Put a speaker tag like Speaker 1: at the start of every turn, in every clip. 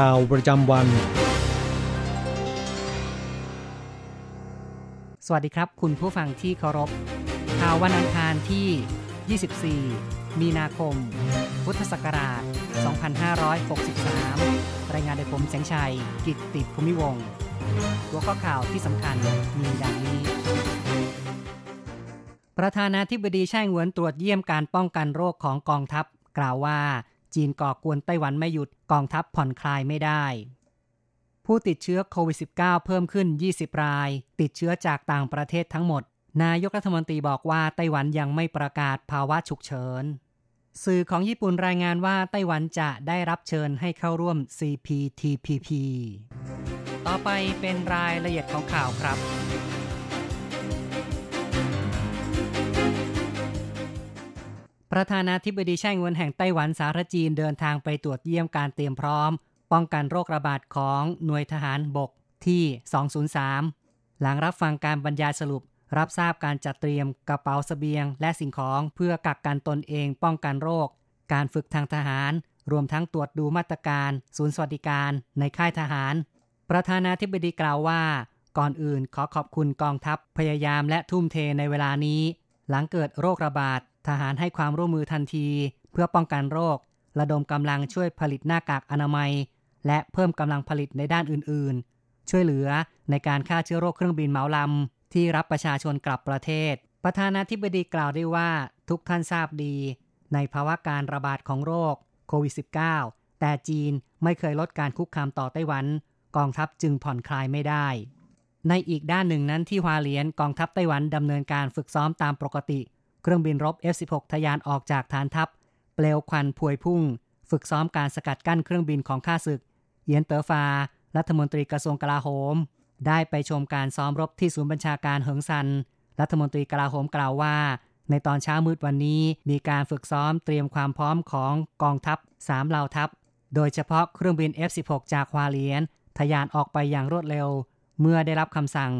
Speaker 1: ข่าวประจำวัน
Speaker 2: สวัสดีครับ คุณผู้ฟังที่เคารพ ข่าววันอังคารที่ 24 มีนาคม พุทธศักราช 2563 รายงานโดยผมแสงชัย กิตติภูมิวงหัวข้อข่าวที่สำคัญมีดังนี้ ประธานาธิบดีไช่เหวินตรวจเยี่ยมการป้องกันโรคของกองทัพ กล่าวว่าจีนก่อกวนไต้หวันไม่หยุดกองทัพผ่อนคลายไม่ได้ ผู้ติดเชื้อโควิด -19 เพิ่มขึ้น 20 ราย ติดเชื้อจากต่างประเทศทั้งหมด นายกรัฐมนตรีบอกว่าไต้หวันยังไม่ประกาศภาวะฉุกเฉิน สื่อของญี่ปุ่นรายงานว่าไต้หวันจะได้รับเชิญให้เข้าร่วม CPTPP ต่อไปเป็นรายละเอียดของข่าวครับ ประธานาธิบดีไช่เวินแห่งไต้หวันสารจีนเดินทางไปตรวจเยี่ยมการเตรียมพร้อม ป้องกันโรคระบาดของหน่วยทหารบกที่ 203 หลังรับฟังการบรรยายสรุป รับทราบการจัดเตรียมกระเป๋าสเสบียง และสิ่งของเพื่อกักกันตนเองป้องกันโรค การฝึกทางทหาร รวมทั้งตรวจดูมาตรการ ศูนย์สวัสดิการ ในค่ายทหาร ประธานาธิบดีกล่าวว่า ก่อนอื่นขอขอบคุณกองทัพพยายามและทุ่มเทในเวลานี้ หลังเกิดโรคระบาด ทหารให้ความร่วมมือทันที เพื่อป้องกันโรค ระดมกำลังช่วยผลิตหน้ากากอนามัย และเพิ่มกำลังผลิตในด้านอื่นๆ ช่วยเหลือในการฆ่าเชื้อโรคเครื่องบินเหมาลำที่รับประชาชนกลับประเทศ ประธานาธิบดีกล่าวได้ว่าทุกท่านทราบดี ในภาวะการระบาดของโรคโควิด -19 แต่จีนไม่เคยลดการคุกคามต่อไต้หวัน กองทัพจึงผ่อนคลายไม่ได้ ในอีกด้านหนึ่งนั้นที่ฮวาเลียนกองทัพไต้หวันดำเนินการฝึกซ้อมตามปกติ เครื่องบินรบ F-16 ทะยานออกจากฐานทัพ เปลวควันพวยพุ่ง ฝึกซ้อมการสกัดกั้นเครื่องบินของข้าศึก เหยียนเต๋อฟา รัฐมนตรีกระทรวงกลาโหม ได้ไปชมการซ้อมรบที่ศูนย์บัญชาการเหิงซัน รัฐมนตรีกลาโหมกล่าวว่า ในตอนเช้ามืดวันนี้มีการฝึกซ้อมเตรียมความพร้อมของกองทัพ3เหล่าทัพ โดยเฉพาะเครื่องบิน F-16 จากฮวาเลียนทะยานออกไปอย่างรวดเร็ว เมื่อได้รับคำสั่ง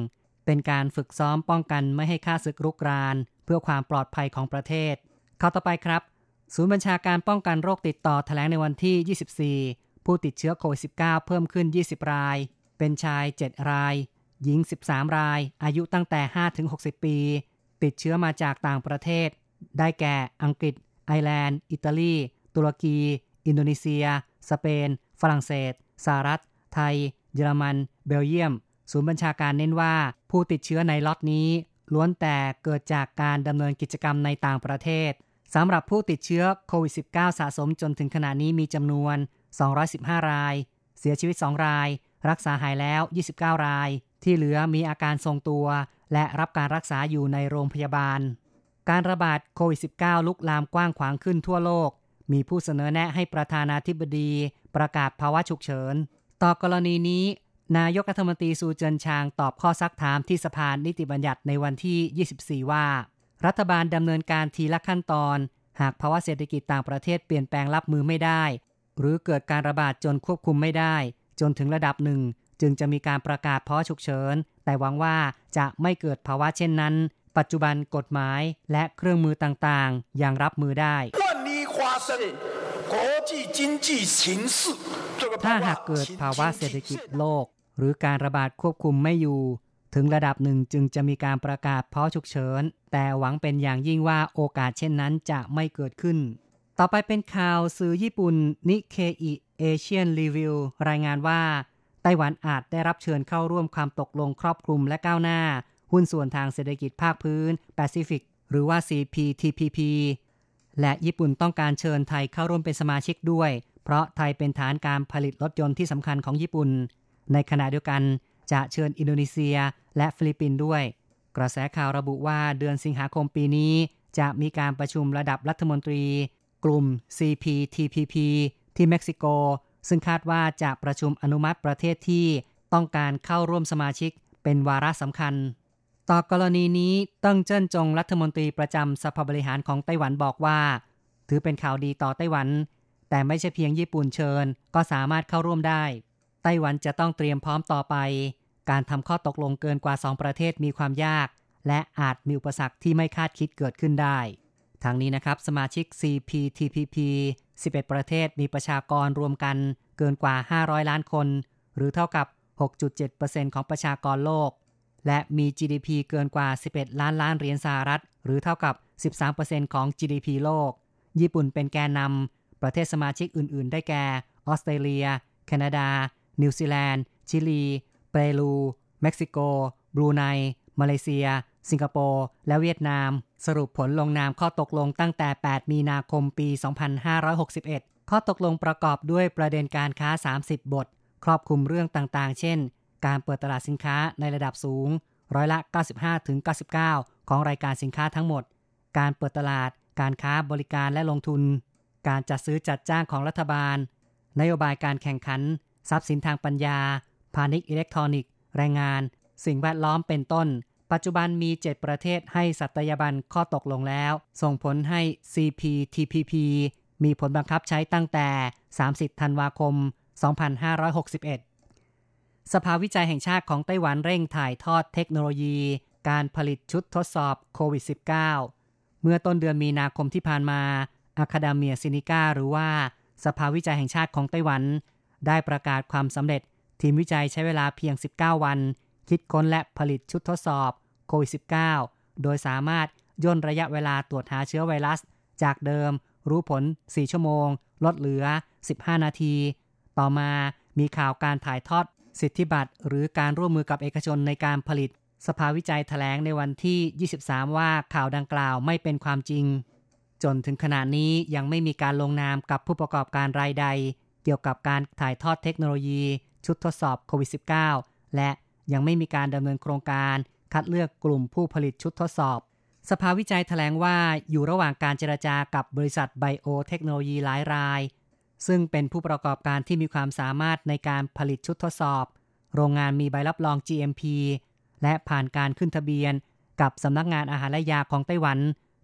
Speaker 2: เป็นการฝึกซ้อมป้องกันไม่ให้ข้าศึกรุกราน เพื่อความปลอดภัยของประเทศเข้าต่อไปครับ ศูนย์บัญชาการป้องกันโรคติดต่อแถลงในวันที่ 24 ผู้ติดเชื้อโควิด -19 เพิ่มขึ้น 20 ราย เป็นชาย 7 ราย หญิง 13 ราย อายุตั้งแต่ 5-60 ปี ติดเชื้อมาจากต่างประเทศ ได้แก่ อังกฤษ ไอร์แลนด์ อิตาลี ตุรกี อินโดนีเซีย สเปน ฝรั่งเศส สหรัฐ ไทย เยอรมัน เบลเยียม ศูนย์บัญชาการเน้นว่า ผู้ติดเชื้อในล็อตนี้ ล้วนแต่เกิดจากการดำเนินกิจกรรมในต่างประเทศสำหรับผู้ติดเชื้อโควิด -19 สะสมจนถึงขณะนี้มีจำนวน 215 ราย เสียชีวิต 2 ราย รักษาหายแล้ว 29 ราย ที่เหลือมีอาการทรงตัว และรับการรักษาอยู่ในโรงพยาบาล การระบาดโควิด -19 ลุกลามกว้างขวางขึ้นทั่วโลก มีผู้เสนอแนะให้ประธานาธิบดี ประกาศภาวะฉุกเฉิน ต่อกรณีนี้ นายกรัฐมนตรีซูเจินชางตอบข้อซักถามที่สภานิติบัญญัติในวันที่ 24 ว่า รัฐบาลดำเนินการทีละขั้นตอน หากภาวะเศรษฐกิจต่างประเทศเปลี่ยนแปลงรับมือไม่ได้ หรือเกิดการระบาดจนควบคุมไม่ได้ จนถึงระดับหนึ่ง จึงจะมีการประกาศภาะฉุกเฉิน แต่หวังว่าจะไม่เกิดภาวะเช่นนั้น ปัจจุบันกฎหมายและเครื่องมือต่างๆ ยังรับมือได้ถ้าหากเกิดภาวะเศรษฐกิจโลก หรือการระบาดควบคุมไม่อยู่ ถึงระดับหนึ่งจึงจะมีการประกาศเพาะฉุกเฉิน แต่หวังเป็นอย่างยิ่งว่าโอกาสเช่นนั้นจะไม่เกิดขึ้น ต่อไปเป็นข่าวสื่อญี่ปุ่นนิเคอิ Asian Review รายงานว่า ไต้หวันอาจได้รับเชิญเข้าร่วมความตกลงครอบคลุมและก้าวหน้า หุ้นส่วนทางเศรษฐกิจภาคพื้นแปซิฟิกหรือว่า CPTPP และญี่ปุ่นต้องการเชิญไทยเข้าร่วมเป็นสมาชิกด้วย เพราะไทยเป็นฐานการผลิตรถยนต์ที่สำคัญของญี่ปุ่น ในขณะเดียวกันจะเชิญอินโดนีเซียและฟิลิปปินส์ด้วย กระแสข่าวระบุว่าเดือนสิงหาคมปีนี้ จะมีการประชุมระดับรัฐมนตรี กลุ่ม CPTPP ที่เม็กซิโก ซึ่งคาดว่าจะประชุมอนุมัติประเทศที่ต้องการเข้าร่วมสมาชิกเป็นวาระสำคัญ ต่อกรณีนี้เติ้งเจิ้นจงรัฐมนตรีประจำสภาบริหารของไต้หวันบอกว่า ถือเป็นข่าวดีต่อไต้หวัน แต่ไม่ใช่เพียงญี่ปุ่นเชิญ ก็สามารถเข้าร่วมได้ ไต้หวันจะต้องเตรียมพร้อมต่อไป การทำข้อตกลงเกินกว่า 2 ประเทศมีความยาก และอาจมีอุปสรรคที่ไม่คาดคิดเกิดขึ้นได้ทางนี้นะครับ สมาชิก CPTPP 11 ประเทศมีประชากรรวมกันเกินกว่า 500 ล้านคน หรือเท่ากับ 6.7%ของประชากรโลก และมี GDP เกินกว่า 11 ล้านล้านเหรียญสหรัฐ หรือเท่ากับ 13%ของ GDP โลก ญี่ปุ่นเป็นแกนนำประเทศสมาชิกอื่น ๆ ได้แก่ ออสเตรเลีย แคนาดา นิวซีแลนด์ ชิลี เปรู เม็กซิโก บรูไน มาเลเซีย สิงคโปร์ และเวียดนาม สรุปผลลงนามข้อตกลงตั้งแต่ 8 มีนาคมปี 2561 ข้อตกลงประกอบด้วยประเด็นการค้า 30 บท ครอบคลุมเรื่องต่างๆ เช่น การเปิดตลาดสินค้าในระดับสูง ร้อยละ 95-99 ของรายการสินค้าทั้งหมด การเปิดตลาด การค้าบริการและลงทุน การจัดซื้อจัดจ้างของรัฐบาล นโยบายการแข่งขัน ทรัพย์สินทางปัญญา พาณิชย์อิเล็กทรอนิกส์ แรงงาน สิ่งแวดล้อมเป็นต้น ปัจจุบันมี 7 ประเทศให้สัตยาบันข้อตกลงแล้ว ส่งผลให้ CPTPP มีผลบังคับใช้ตั้งแต่ 30 ธันวาคม 2561 สภาวิจัยแห่งชาติของไต้หวันเร่งถ่ายทอดเทคโนโลยี การผลิตชุดทดสอบโควิด -19 เมื่อต้นเดือนมีนาคมที่ผ่านมาอะคาเดเมียซินิก้าหรือว่า สภาวิจัยแห่งชาติของไต้หวัน ได้ประกาศความสำเร็จ ทีมวิจัยใช้เวลาเพียง 19 วัน คิดค้นและผลิตชุดทดสอบโควิด -19 โดยสามารถย่นระยะเวลาตรวจหาเชื้อไวรัส จากเดิม รู้ผล 4 ชั่วโมง ลดเหลือ 15 นาที ต่อมามีข่าวการถ่ายทอด สิทธิบัตรหรือการร่วมมือกับเอกชนในการผลิต สภาวิจัยแถลงในวันที่ 23 ว่าข่าวดังกล่าวไม่เป็นความจริง จนถึงขณะนี้ยังไม่มีการลงนามกับผู้ประกอบการรายใด เกี่ยวกับการถ่ายทอดเทคโนโลยี ชุดทดสอบโควิด -19 และยังไม่มีการดำเนินโครงการคัดเลือกกลุ่มผู้ผลิตชุดทดสอบ สภาวิจัยแถลงว่าอยู่ระหว่างการเจรจากับบริษัทไบโอเทคโนโลยีหลายราย ซึ่งเป็นผู้ประกอบการที่มีความสามารถในการผลิตชุดทดสอบ โรงงานมีใบรับรอง GMP และผ่านการขึ้นทะเบียน กับสำนักงานอาหารและยาของไต้หวัน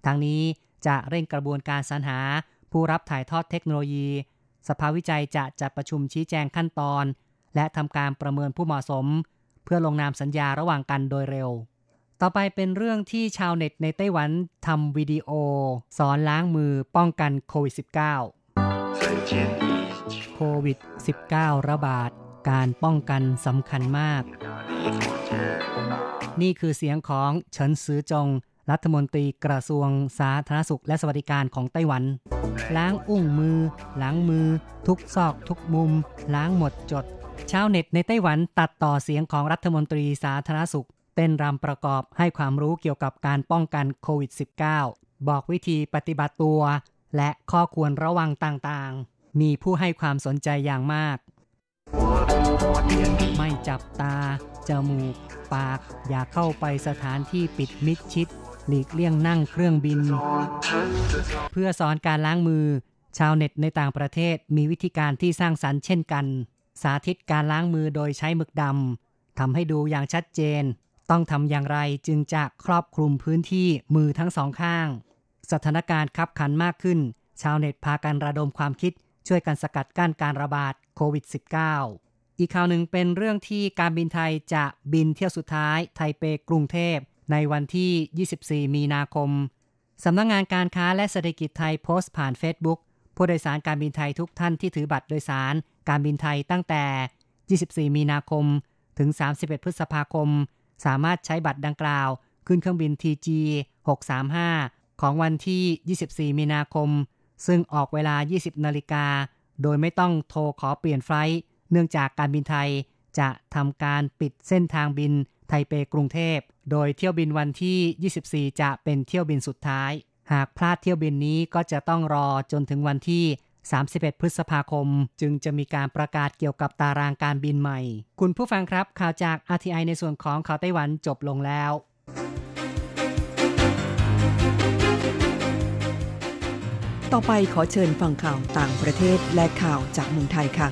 Speaker 2: ทั้งนี้จะเร่งกระบวนการสรรหาผู้รับถ่ายทอดเทคโนโลยี สภาวิจัยจะจัดประชุมชี้แจงขั้นตอน และทำการประเมินผู้เหมาะสม เพื่อลงนามสัญญาระหว่างกันโดยเร็ว ต่อไปเป็นเรื่องที่ชาวเน็ตในไต้หวันทำวิดีโอ สอนล้างมือป้องกันโควิด -19 โควิด -19 ระบาด การป้องกันสำคัญมาก นี่คือเสียงของเฉินซือจง รัฐมนตรีกระทรวงสาธารณสุขและสวัสดิการของไต้หวัน ล้างอุ้งมือ ล้างมือ ทุกซอกทุกมุม ล้างหมดจด ชาวเน็ตในไต้หวันตัดต่อเสียงของรัฐมนตรีสาธารณสุข เต้นรำประกอบให้ความรู้เกี่ยวกับการป้องกันโควิด -19 บอกวิธีปฏิบัติตัว และข้อควรระวังต่างๆ มีผู้ให้ความสนใจอย่างมาก ไม่จับตา จมูก ปาก อย่าเข้าไปสถานที่ปิดมิดชิด หลีกเลี่ยงนั่งเครื่องบิน เพื่อสอนการล้างมือ ชาวเน็ตในต่างประเทศมีวิธีการที่สร้างสรรค์เช่นกัน สาธิตการล้างมือโดยใช้หมึกดำทำให้ดูอย่างชัดเจน ต้องทำอย่างไรจึงจะครอบคลุมพื้นที่มือทั้งสองข้าง สถานการณ์คับขันมากขึ้น ชาวเน็ตพากันระดมความคิด ช่วยกันสกัดกั้นการระบาดโควิด -19 อีกข่าวหนึ่งเป็นเรื่องที่การบินไทยจะบินเที่ยวสุดท้ายไทเปกรุงเทพ ในวันที่ 24 มีนาคม สำนักงงานการค้าและเศรษฐกิจไทยโพสต์ผ่าน Facebook ผู้โดยสารการบินไทยทุกท่านที่ถือบัตรโดยสารการบินไทยตั้งแต่ 24 มีนาคม ถึง 31 พฤษภาคม สามารถใช้บัตรดังกล่าว ขึ้นเครื่องบิน TG 635 ของวันที่ 24 มีนาคม ซึ่งออกเวลา 20 นาฬิกา โดยไม่ต้องโทรขอเปลี่ยนไฟล์เนื่องจากการบินไทยจะทำการปิดเส้นทางบิน ไทเปกรุงเทพ โดยเที่ยวบินวันที่ 24 จะเป็นเที่ยวบินสุดท้าย หากพลาดเที่ยวบินนี้ก็จะต้องรอจนถึงวันที่ 31 พฤษภาคม จึงจะมีการประกาศเกี่ยวกับตารางการบินใหม่ คุณผู้ฟังครับ ข่าวจาก RTI ในส่วนของข่าวไต้หวันจบลงแล้ว
Speaker 3: ต่อไปขอเชิญฟังข่าวต่างประเทศและข่าวจากเมืองไทยค่ะ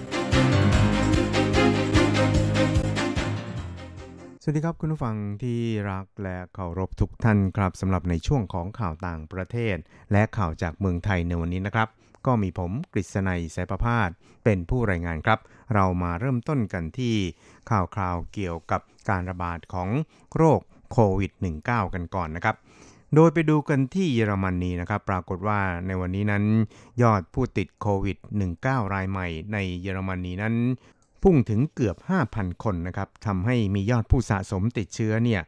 Speaker 4: สวัสดีครับคุณผู้ฟังที่รักและเคารพทุกท่านครับสำหรับในช่วงของข่าวต่างประเทศ และข่าวจากเมืองไทยในวันนี้นะครับ ก็มีผมกฤษณัยสายประพาสเป็นผู้รายงานครับ เรามาเริ่มต้นกันที่ข่าวคราวเกี่ยวกับการระบาดของโรคโควิด -19 กันก่อนนะครับโดยไปดูกันที่เยอรมนนีนะครับ ปรากฏว่าในวันนี้นั้น ยอดผู้ติดโควิด -19 รายใหม่ในเยอรมนีนั้น พุ่งถึงเกือบ 5,000 คนนะครับทำให้มียอดผู้สะสมติดเชื้อเนี่ย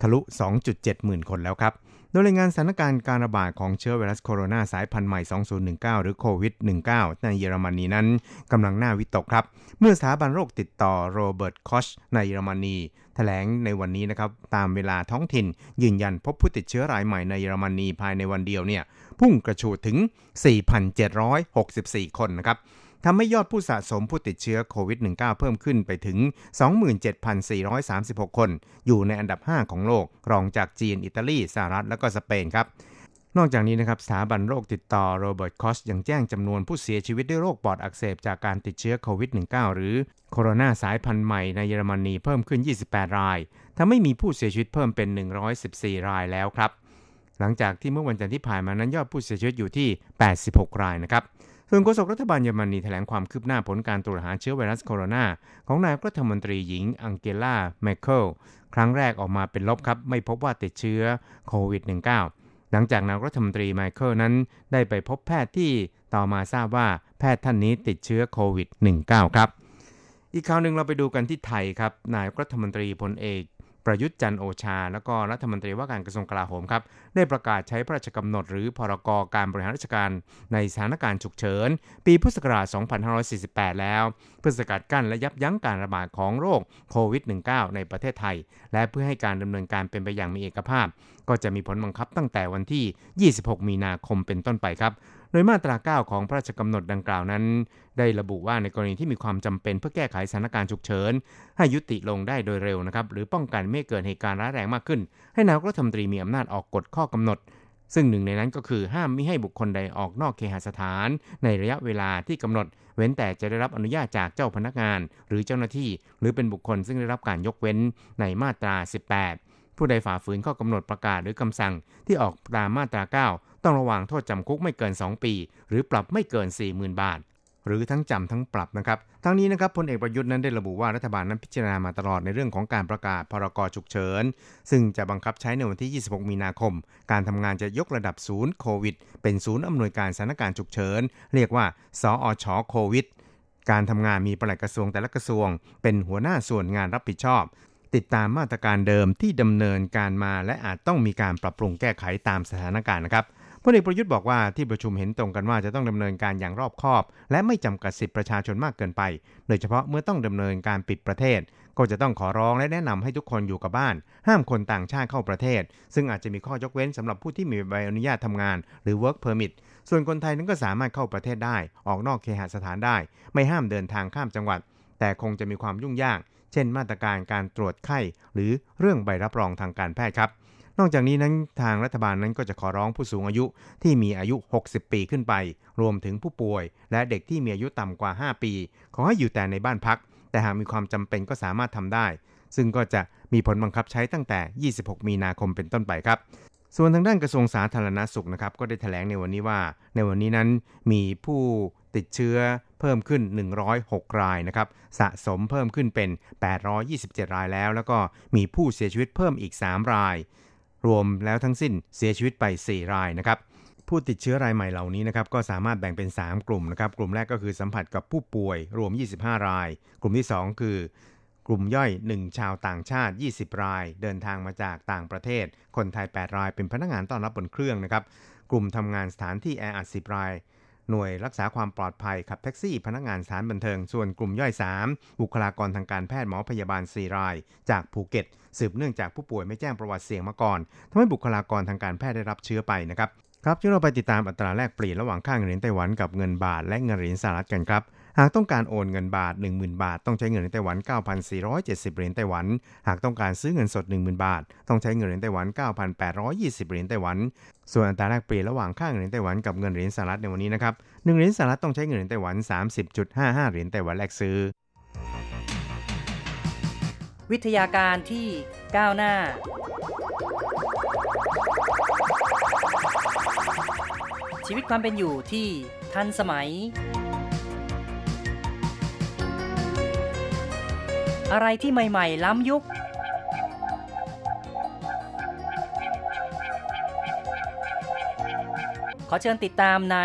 Speaker 4: ทะลุ 2.7 หมื่นคนแล้วครับ โดยรายงานสถานการณ์การระบาดของเชื้อไวรัสโคโรนาสายพันธุ์ใหม่ 2019 หรือโควิด -19 ในเยอรมนีนั้นกำลังน่าวิตกครับ เมื่อสถาบันโรคติดต่อโรเบิร์ตคอชในเยอรมนีแถลงในวันนี้นะครับ ตามเวลาท้องถิ่น ยืนยันพบผู้ติดเชื้อรายใหม่ในเยอรมนีภายในวันเดียวเนี่ยพุ่งกระฉูดถึง 4,764 คนนะครับ ทำให้ยอดผู้สะสมผู้ติดเชื้อโควิด -19 เพิ่มขึ้นไปถึง 27,436 คน อยู่ในอันดับ 5 ของโลก รองจากจีน อิตาลี สหรัฐ และก็สเปนครับ นอกจากนี้นะครับสถาบันโรคติดต่อโรเบิร์ตคอสยังแจ้งจำนวนผู้เสียชีวิตด้วยโรคปอดอักเสบจากการติดเชื้อโควิด -19 หรือโคโรนาสายพันธุ์ใหม่ในเยอรมนีเพิ่มขึ้น 28 รายทำให้มีผู้เสียชีวิตเพิ่มเป็น 114 รายแล้วครับหลังจากที่เมื่อวันจันทร์ที่ผ่านมานั้นยอดผู้เสียชีวิตอยู่ที่ 86 รายนะครับ ส่วนโฆษกรัฐบาลเยอรมนีแถลงความคืบหน้าผลการตรวจหาเชื้อไวรัสโคโรนาของนายกรัฐมนตรีหญิงอังเกลาแมร์เคิลครั้งแรกออกมาเป็นลบครับ ไม่พบว่าติดเชื้อโควิด -19 หลังจากนายกรัฐมนตรีแมร์เคิลนั้นได้ไปพบแพทย์ที่ต่อมาทราบว่าแพทย์ท่านนี้ติดเชื้อโควิด -19 ครับ อีกข่าวหนึ่งเราไปดูกันที่ไทยครับนายกรัฐมนตรีพลเอก ประยุทธ์จันโอชา แล้วก็รัฐมนตรีว่าการกระทรวงกลาโหมครับได้ประกาศใช้พระราชกำหนด หรือพรกการบริหารราชการในสถานการณ์ฉุกเฉิน ปีพุทธศักราช 2548 แล้ว เพื่อสกัดกั้นและยับยั้งการระบาดของโรคโควิด -19 ในประเทศไทย และเพื่อให้การดำเนินการเป็นไปอย่างมีเอกภาพ ก็จะมีผลบังคับตั้งแต่วันที่ 26 มีนาคมเป็นต้นไปครับ ดยมาตรา 9 ของพระราชกำหนดดังกล่าวนั้น ได้ระบุว่าในกรณีที่มีความจำเป็นเพื่อแก้ไขสถานการณ์ฉุกเฉิน ให้ยุติลงได้โดยเร็วนะครับหรือป้องกันไม่เกิดเหตุการณ์ร้ายแรงมากขึ้น ให้นายกรัฐมนตรีมีอำนาจออกกฎข้อกำหนด ซึ่งหนึ่งในนั้นก็คือห้ามไม่ให้บุคคลใดออกนอกเคหสถาน ในระยะเวลาที่กำหนด เว้นแต่จะได้รับอนุญาตจากเจ้าพนักงาน หรือเจ้าหน้าที่ หรือเป็นบุคคลซึ่งได้รับการยกเว้นในมาตรา 18 ผู้ใดฝ่าฝืนข้อกำหนดประกาศหรือคำสั่งที่ออกตามมาตรา 9 ต้องระวังโทษจำคุกไม่เกิน 2 ปี หรือปรับไม่เกิน 40,000 บาท หรือทั้งจำทั้งปรับนะครับ ทั้งนี้นะครับพลเอกประยุทธ์นั้นได้ระบุว่ารัฐบาลนั้นพิจารณามาตลอดในเรื่องของการประกาศพรกฉุกเฉิน ซึ่งจะบังคับใช้ในวันที่ 26 มีนาคม การทำงานจะยกระดับศูนย์โควิด เป็นศูนย์อำนวยการสถานการณ์ฉุกเฉิน เรียกว่า สอชโควิดการทำงานมีปลัดกระทรวงแต่ละกระทรวง เป็นหัวหน้าส่วนงานรับผิดชอบ ติดตามมาตรการเดิมที่ดำเนินการมา และอาจต้องมีการปรับปรุงแก้ไขตามสถานการณ์นะครับพลเอกประยุทธ์บอกว่าที่ประชุมเห็นตรงกันว่าจะต้องดำเนินการอย่างรอบคอบ และไม่จำกัดสิทธิประชาชนมากเกินไป โดยเฉพาะเมื่อต้องดำเนินการปิดประเทศ ก็จะต้องขอร้องและแนะนำให้ทุกคนอยู่กับบ้าน ห้ามคนต่างชาติเข้าประเทศ ซึ่งอาจจะมีข้อยกเว้นสำหรับผู้ที่มีใบอนุญาตทำงาน หรือ work permit ส่วนคนไทยนั้นก็สามารถเข้าประเทศได้ ออกนอกเคหสถานได้ ไม่ห้ามเดินทางข้ามจังหวัด แต่คงจะมีความยุ่งยาก เช่น มาตรการการตรวจไข้ หรือเรื่องใบรับรองทางการแพทย์ครับ นอกจากนี้นั้นทางรัฐบาลนั้นก็จะขอร้องผู้สูงอายุที่มีอายุ 60 ปีขึ้นไป รวมถึงผู้ป่วย และเด็กที่มีอายุต่ำกว่า 5 ปี ขอให้อยู่แต่ในบ้านพัก แต่หากมีความจำเป็นก็สามารถทำได้ ซึ่งก็จะมีผลบังคับใช้ตั้งแต่ 26 มีนาคมเป็นต้นไปครับส่วนทางด้านกระทรวงสาธารณสุขนะครับก็ได้แถลงในวันนี้ว่า ในวันนี้นั้นมีผู้ ติดเชื้อเพิ่มขึ้น 106 รายนะครับสะสมเพิ่มขึ้นเป็น 827 รายแล้ว แล้วก็มีผู้เสียชีวิตเพิ่มอีก 3 ราย รวมแล้วทั้งสิ้นเสียชีวิตไป 4 รายนะครับผู้ติดเชื้อรายใหม่เหล่านี้นะครับก็สามารถแบ่งเป็น 3 กลุ่มนะครับกลุ่มแรกก็คือสัมผัสกับผู้ป่วยรวม 25 ราย กลุ่มที่ 2 คือกลุ่มย่อย 1 ชาวต่างชาติ 20 ราย เดินทางมาจากต่างประเทศ คนไทย 8 รายเป็นพนักงานต้อนรับบนเครื่องนะครับกลุ่มทำงานสถานที่แออัด10 ราย หน่วยรักษาความปลอดภัยขับแท็กซี่พนักงานสถานบันเทิง ส่วนกลุ่มย่อย 3 บุคลากรทางการแพทย์หมอพยาบาล 4 ราย จากภูเก็ต สืบเนื่องจากผู้ป่วยไม่แจ้งประวัติเสี่ยงมาก่อนทำให้บุคลากรทางการแพทย์ได้รับเชื้อไปนะครับครับที่เราไปติดตามอัตราแลกเปลี่ยนระหว่างค่าเงินเหรียญไต้หวันกับเงินบาทและเงินเหรียญสหรัฐกันครับ หากต้องการโอนเงินบาท 10,000 บาท ต้องใช้เงินเหรียญไต้หวัน 9,470 เหรียญไต้หวัน หากต้องการซื้อเงินสด 10,000 บาท ต้องใช้เงินเหรียญไต้หวัน 9,820 เหรียญไต้หวัน ส่วนอัตราแลกเปลี่ยนระหว่างค่าเงินเหรียญไต้หวันกับเงินเหรียญสหรัฐในวันนี้นะครับ1เหรียญสหรัฐต้องใช้เงินเหรียญไต้หวัน 30.55 เหรียญไต้หวันแลกซื้อ
Speaker 2: วิทยาการที่ก้าวหน้าชีวิตความเป็นอยู่ที่ทันสมัย อะไรที่ใหม่ ๆ ล้ำยุค ขอเชิญติดตามใน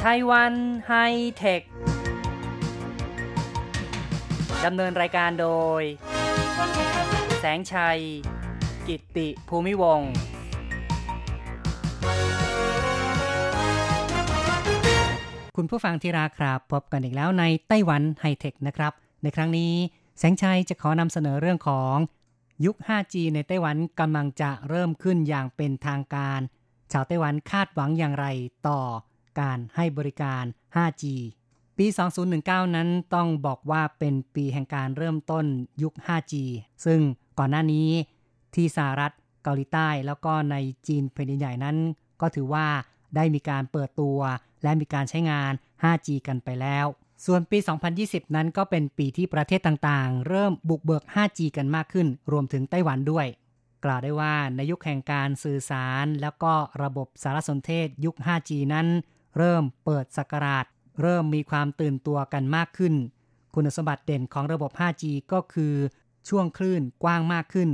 Speaker 2: ไต้หวันไฮเทค ดำเนินรายการโดย แสงชัย กิตติภูมิวงศ์ คุณผู้ฟังที่รักครับ พบกันอีกแล้วในไต้หวันไฮเทคนะครับ ในครั้งนี้แสงชัยจะขอนำเสนอเรื่องของยุค 5G ในไต้หวันกำลังจะเริ่มขึ้นอย่างเป็นทางการ ชาวไต้หวันคาดหวังอย่างไรต่อการให้บริการ 5G ปี 2019 นั้นต้องบอกว่าเป็นปีแห่งการเริ่มต้นยุค 5G ซึ่งก่อนหน้านี้ที่สหรัฐเกาหลีใต้แล้วก็ในจีนแผ่นดินใหญ่นั้น ก็ถือว่าได้มีการเปิดตัว และมีการใช้งาน 5G กันไปแล้ว ส่วนปี 2020 นั้นก็เป็นปีที่ประเทศต่างๆ เริ่มบุกเบิก 5G กันมากขึ้น รวมถึงไต้หวันด้วย กล่าวได้ว่าในยุคแห่งการสื่อสาร แล้วก็ระบบสารสนเทศยุค 5G นั้น เริ่มเปิดสกราช เริ่มมีความตื่นตัวกันมากขึ้น คุณสมบัติเด่นของระบบ 5G ก็คือช่วงคลื่นกว้างมากขึ้น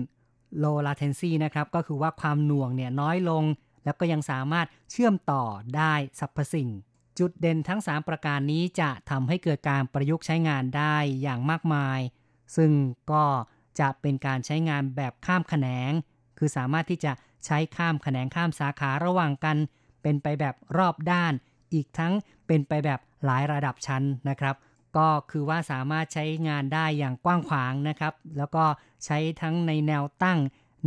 Speaker 2: low latency นะครับ ก็คือว่าความหน่วงเนี่ยน้อยลง แล้วก็ยังสามารถเชื่อมต่อได้สรรพสิ่ง จุดเด่นทั้ง 3 ประการนี้จะทำให้เกิดการประยุกต์ใช้งานได้อย่างมากมาย ซึ่งก็จะเป็นการใช้งานแบบข้ามแขนง คือสามารถที่จะใช้ข้ามแขนงข้ามสาขาระหว่างกัน เป็นไปแบบรอบด้าน อีกทั้งเป็นไปแบบหลายระดับชั้นนะครับ ก็คือว่าสามารถใช้งานได้อย่างกว้างขวางนะครับ แล้วก็ใช้ทั้งในแนวตั้ง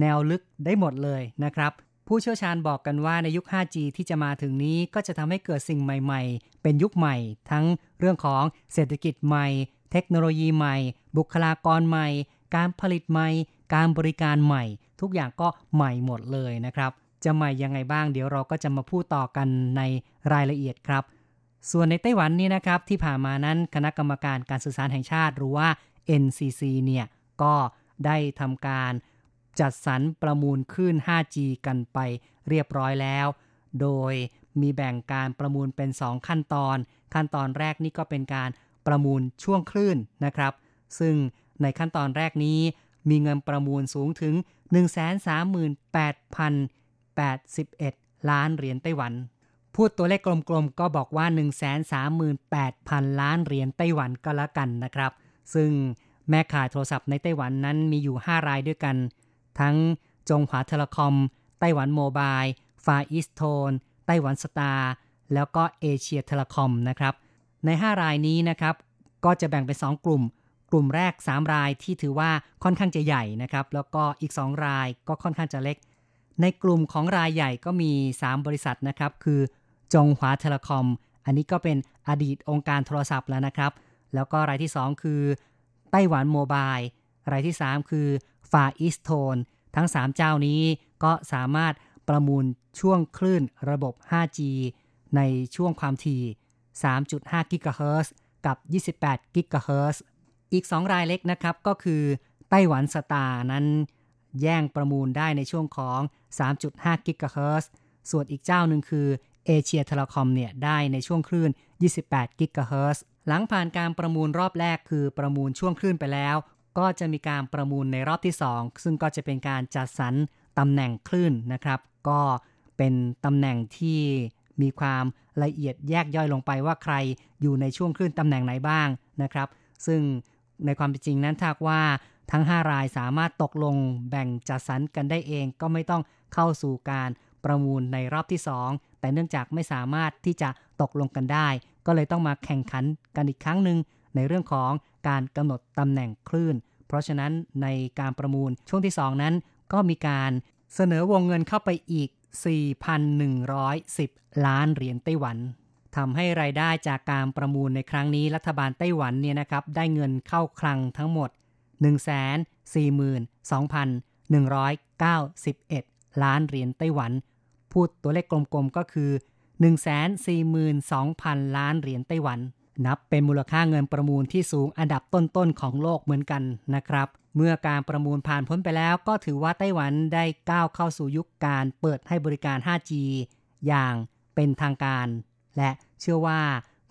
Speaker 2: แนวลึกได้หมดเลยนะครับ ผู้เชี่ยวชาญบอกกันว่าในยุค 5G ที่จะมาถึงนี้ก็จะทำให้เกิดสิ่งใหม่ ๆ เป็นยุคใหม่ ทั้งเรื่องของเศรษฐกิจใหม่ เทคโนโลยีใหม่ บุคลากรใหม่ การผลิตใหม่ การบริการใหม่ ทุกอย่างก็ใหม่หมดเลยนะครับ จะใหม่ยังไงบ้างเดี๋ยวเราก็จะมาพูดต่อกันในรายละเอียดครับ ส่วนในไต้หวันนี่นะครับที่ผ่านมานั้นคณะกรรมการการสื่อสารแห่งชาติหรือว่า NCC เนี่ยก็ได้ทำการ จัดสรรประมูลคลื่น 5G กันไปเรียบร้อยแล้ว โดยมีแบ่งการประมูลเป็น 2 ขั้นตอน ขั้นตอนแรกนี่ก็เป็นการประมูลช่วงคลื่นนะครับ ซึ่งในขั้นตอนแรกนี้มีเงินประมูลสูงถึง 138,081 ล้านเหรียญไต้หวัน พูดตัวเลขกลมๆก็บอกว่า 138,000 ล้านเหรียญไต้หวันก็แล้วกันนะครับ ซึ่งแม่ข่ายโทรศัพท์ในไต้หวันนั้นมีอยู่ 5 รายด้วยกัน ทั้งจงหวา Telecom Taiwan Mobile FarEasTone Taiwan Star แล้วก็ Asia Telecom นะครับ ใน 5 รายนี้นะครับ ก็จะแบ่งเป็น 2 กลุ่ม กลุ่มแรก 3 รายที่ถือว่าค่อนข้างจะใหญ่นะครับ แล้วก็อีก 2 รายก็ค่อนข้างจะเล็ก ในกลุ่มของรายใหญ่ก็มี 3 บริษัทนะครับ คือจงหวา Telecom อันนี้ก็เป็นอดีตองค์การโทรศัพท์แล้วนะครับ แล้วก็รายที่ 2 คือ Taiwan Mobile รายที่ 3 คือ FarEasTone ทั้ง 3 เจ้านี้ก็สามารถประมูลช่วงคลื่นระบบ 5G ในช่วงความถี่ 3.5 กิกะเฮิรตซ์กับ 28 กิกะเฮิรตซ์อีก 2 รายเล็กนะครับ ก็คือTaiwan Star นั้น แย่งประมูลได้ในช่วงของ 3.5 กิกะเฮิรตซ์ส่วนอีกเจ้าหนึ่งคือ Asia Telecom เนี่ยได้ในช่วงคลื่น 28 กิกะเฮิรตซ์หลังผ่านการประมูลรอบแรกคือประมูลช่วงคลื่นไปแล้ว ก็จะมีการประมูลในรอบที่ 2 ซึ่งก็จะเป็นการจัดสรรตำแหน่งคลื่นนะครับ ก็เป็นตำแหน่งที่มีความละเอียดแยกย่อยลงไปว่าใครอยู่ในช่วงคลื่นตำแหน่งไหนบ้างนะครับ ซึ่งในความเป็นจริงนั้นถ้าว่าทั้ง 5 รายสามารถตกลงแบ่งจัดสรรกันได้เองก็ไม่ต้องเข้าสู่การประมูลในรอบที่ 2 แต่เนื่องจากไม่สามารถที่จะตกลงกันได้ ก็เลยต้องมาแข่งขันกันอีกครั้งหนึ่ง ในเรื่องของการกำหนดตำแหน่งคลื่น เพราะฉะนั้นในการประมูลช่วงที่ 2 นั้น ก็มีการเสนอวงเงินเข้าไปอีก 4,110 ล้านเหรียญไต้หวันทำให้รายได้จากการประมูลในครั้งนี้รัฐบาลไต้หวันเนี่ยนะครับได้เงินเข้าคลังทั้งหมด 142,191 ล้านเหรียญไต้หวัน พูดตัวเลขกลมๆก็คือ 142,000 ล้านเหรียญไต้หวัน นับเป็นมูลค่าเงินประมูลที่สูงอันดับต้นๆของโลกเหมือนกันนะครับ เมื่อการประมูลผ่านพ้นไปแล้วก็ถือว่าไต้หวันได้ก้าวเข้าสู่ยุคการเปิดให้บริการ 5G อย่างเป็นทางการ และเชื่อว่า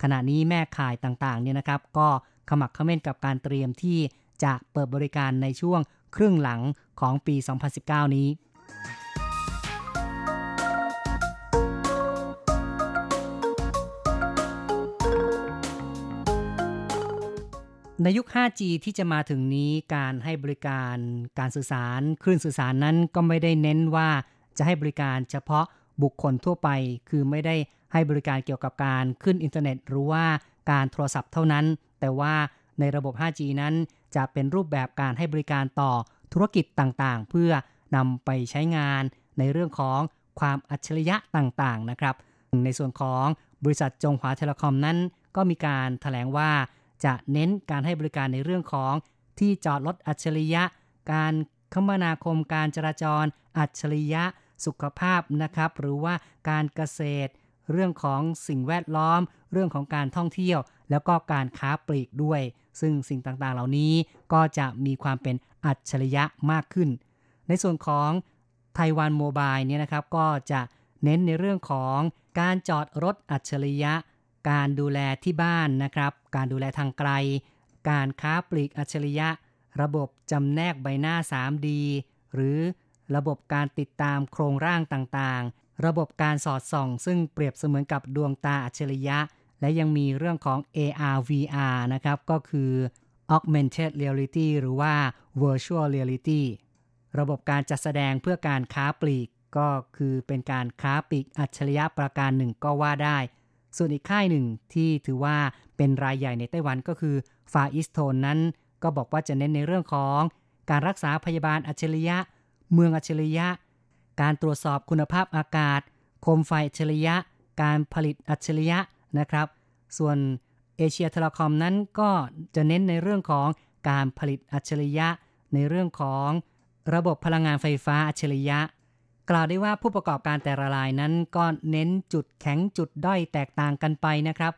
Speaker 2: ขณะนี้แม่ข่ายต่างๆเนี่ยนะครับ ก็ขมักเขม้นกับการเตรียมที่จะเปิดบริการในช่วงครึ่งหลังของปี 2019 นี้ ในยุค 5G ที่จะมาถึงนี้การให้บริการการสื่อสารคลื่นสื่อสารนั้นก็ไม่ได้เน้นว่าจะให้บริการเฉพาะบุคคลทั่วไป คือไม่ได้ให้บริการเกี่ยวกับการขึ้นอินเทอร์เน็ต หรือว่าการโทรศัพท์เท่านั้น แต่ว่าในระบบ 5G นั้นจะเป็นรูปแบบการให้บริการต่อธุรกิจต่างๆ เพื่อนำไปใช้งานในเรื่องของความอัจฉริยะต่างๆนะครับ ในส่วนของบริษัทจงหวาเทเลคอมนั้น ก็มีการถแถลงว่า จะเน้นการให้บริการในเรื่องของที่จอดรถอัจฉริยะ การคมนาคมการจราจร อัจฉริยะ สุขภาพนะครับ หรือว่าการเกษตร เรื่องของสิ่งแวดล้อม เรื่องของการท่องเที่ยว แล้วก็การค้าปลีกด้วย ซึ่งสิ่งต่างๆ เหล่านี้ก็จะมีความเป็นอัจฉริยะมากขึ้น ในส่วนของไต้หวันโมบายเนี่ยนะครับก็จะเน้นในเรื่องของการจอดรถอัจฉริยะ การดูแลที่บ้านนะครับ การดูแลทางไกล การค้าปลีกอัจฉริยะ ระบบจำแนกใบหน้า 3D หรือระบบการติดตามโครงร่างต่างๆ ระบบการสอดส่อง ซึ่งเปรียบเสมือนกับดวงตาอัจฉริยะ และยังมีเรื่องของ AR VR นะครับ ก็คือ Augmented Reality หรือว่า Virtual Reality ระบบการจัดแสดงเพื่อการค้าปลีก ก็คือเป็นการค้าปลีกอัจฉริยะประการหนึ่งก็ว่าได้ ส่วนอีกค่ายหนึ่งที่ถือว่าเป็นรายใหญ่ในไต้หวันก็คือ Far East Tone นั้น ก็บอกว่าจะเน้นในเรื่องของการรักษาพยาบาลอัจฉริยะ เมืองอัจฉริยะ การตรวจสอบคุณภาพอากาศ โคมไฟอัจฉริยะ การผลิตอัจฉริยะนะครับ ส่วนเอเชียเทเลคอมนั้นก็จะเน้นในเรื่องของการผลิตอัจฉริยะ ในเรื่องของระบบพลังงานไฟฟ้าอัจฉริยะ กล่าวได้ว่าผู้ประกอบการแต่ละรายนั้นก็เน้นจุดแข็งจุดด้อยแตกต่างกันไปนะครับ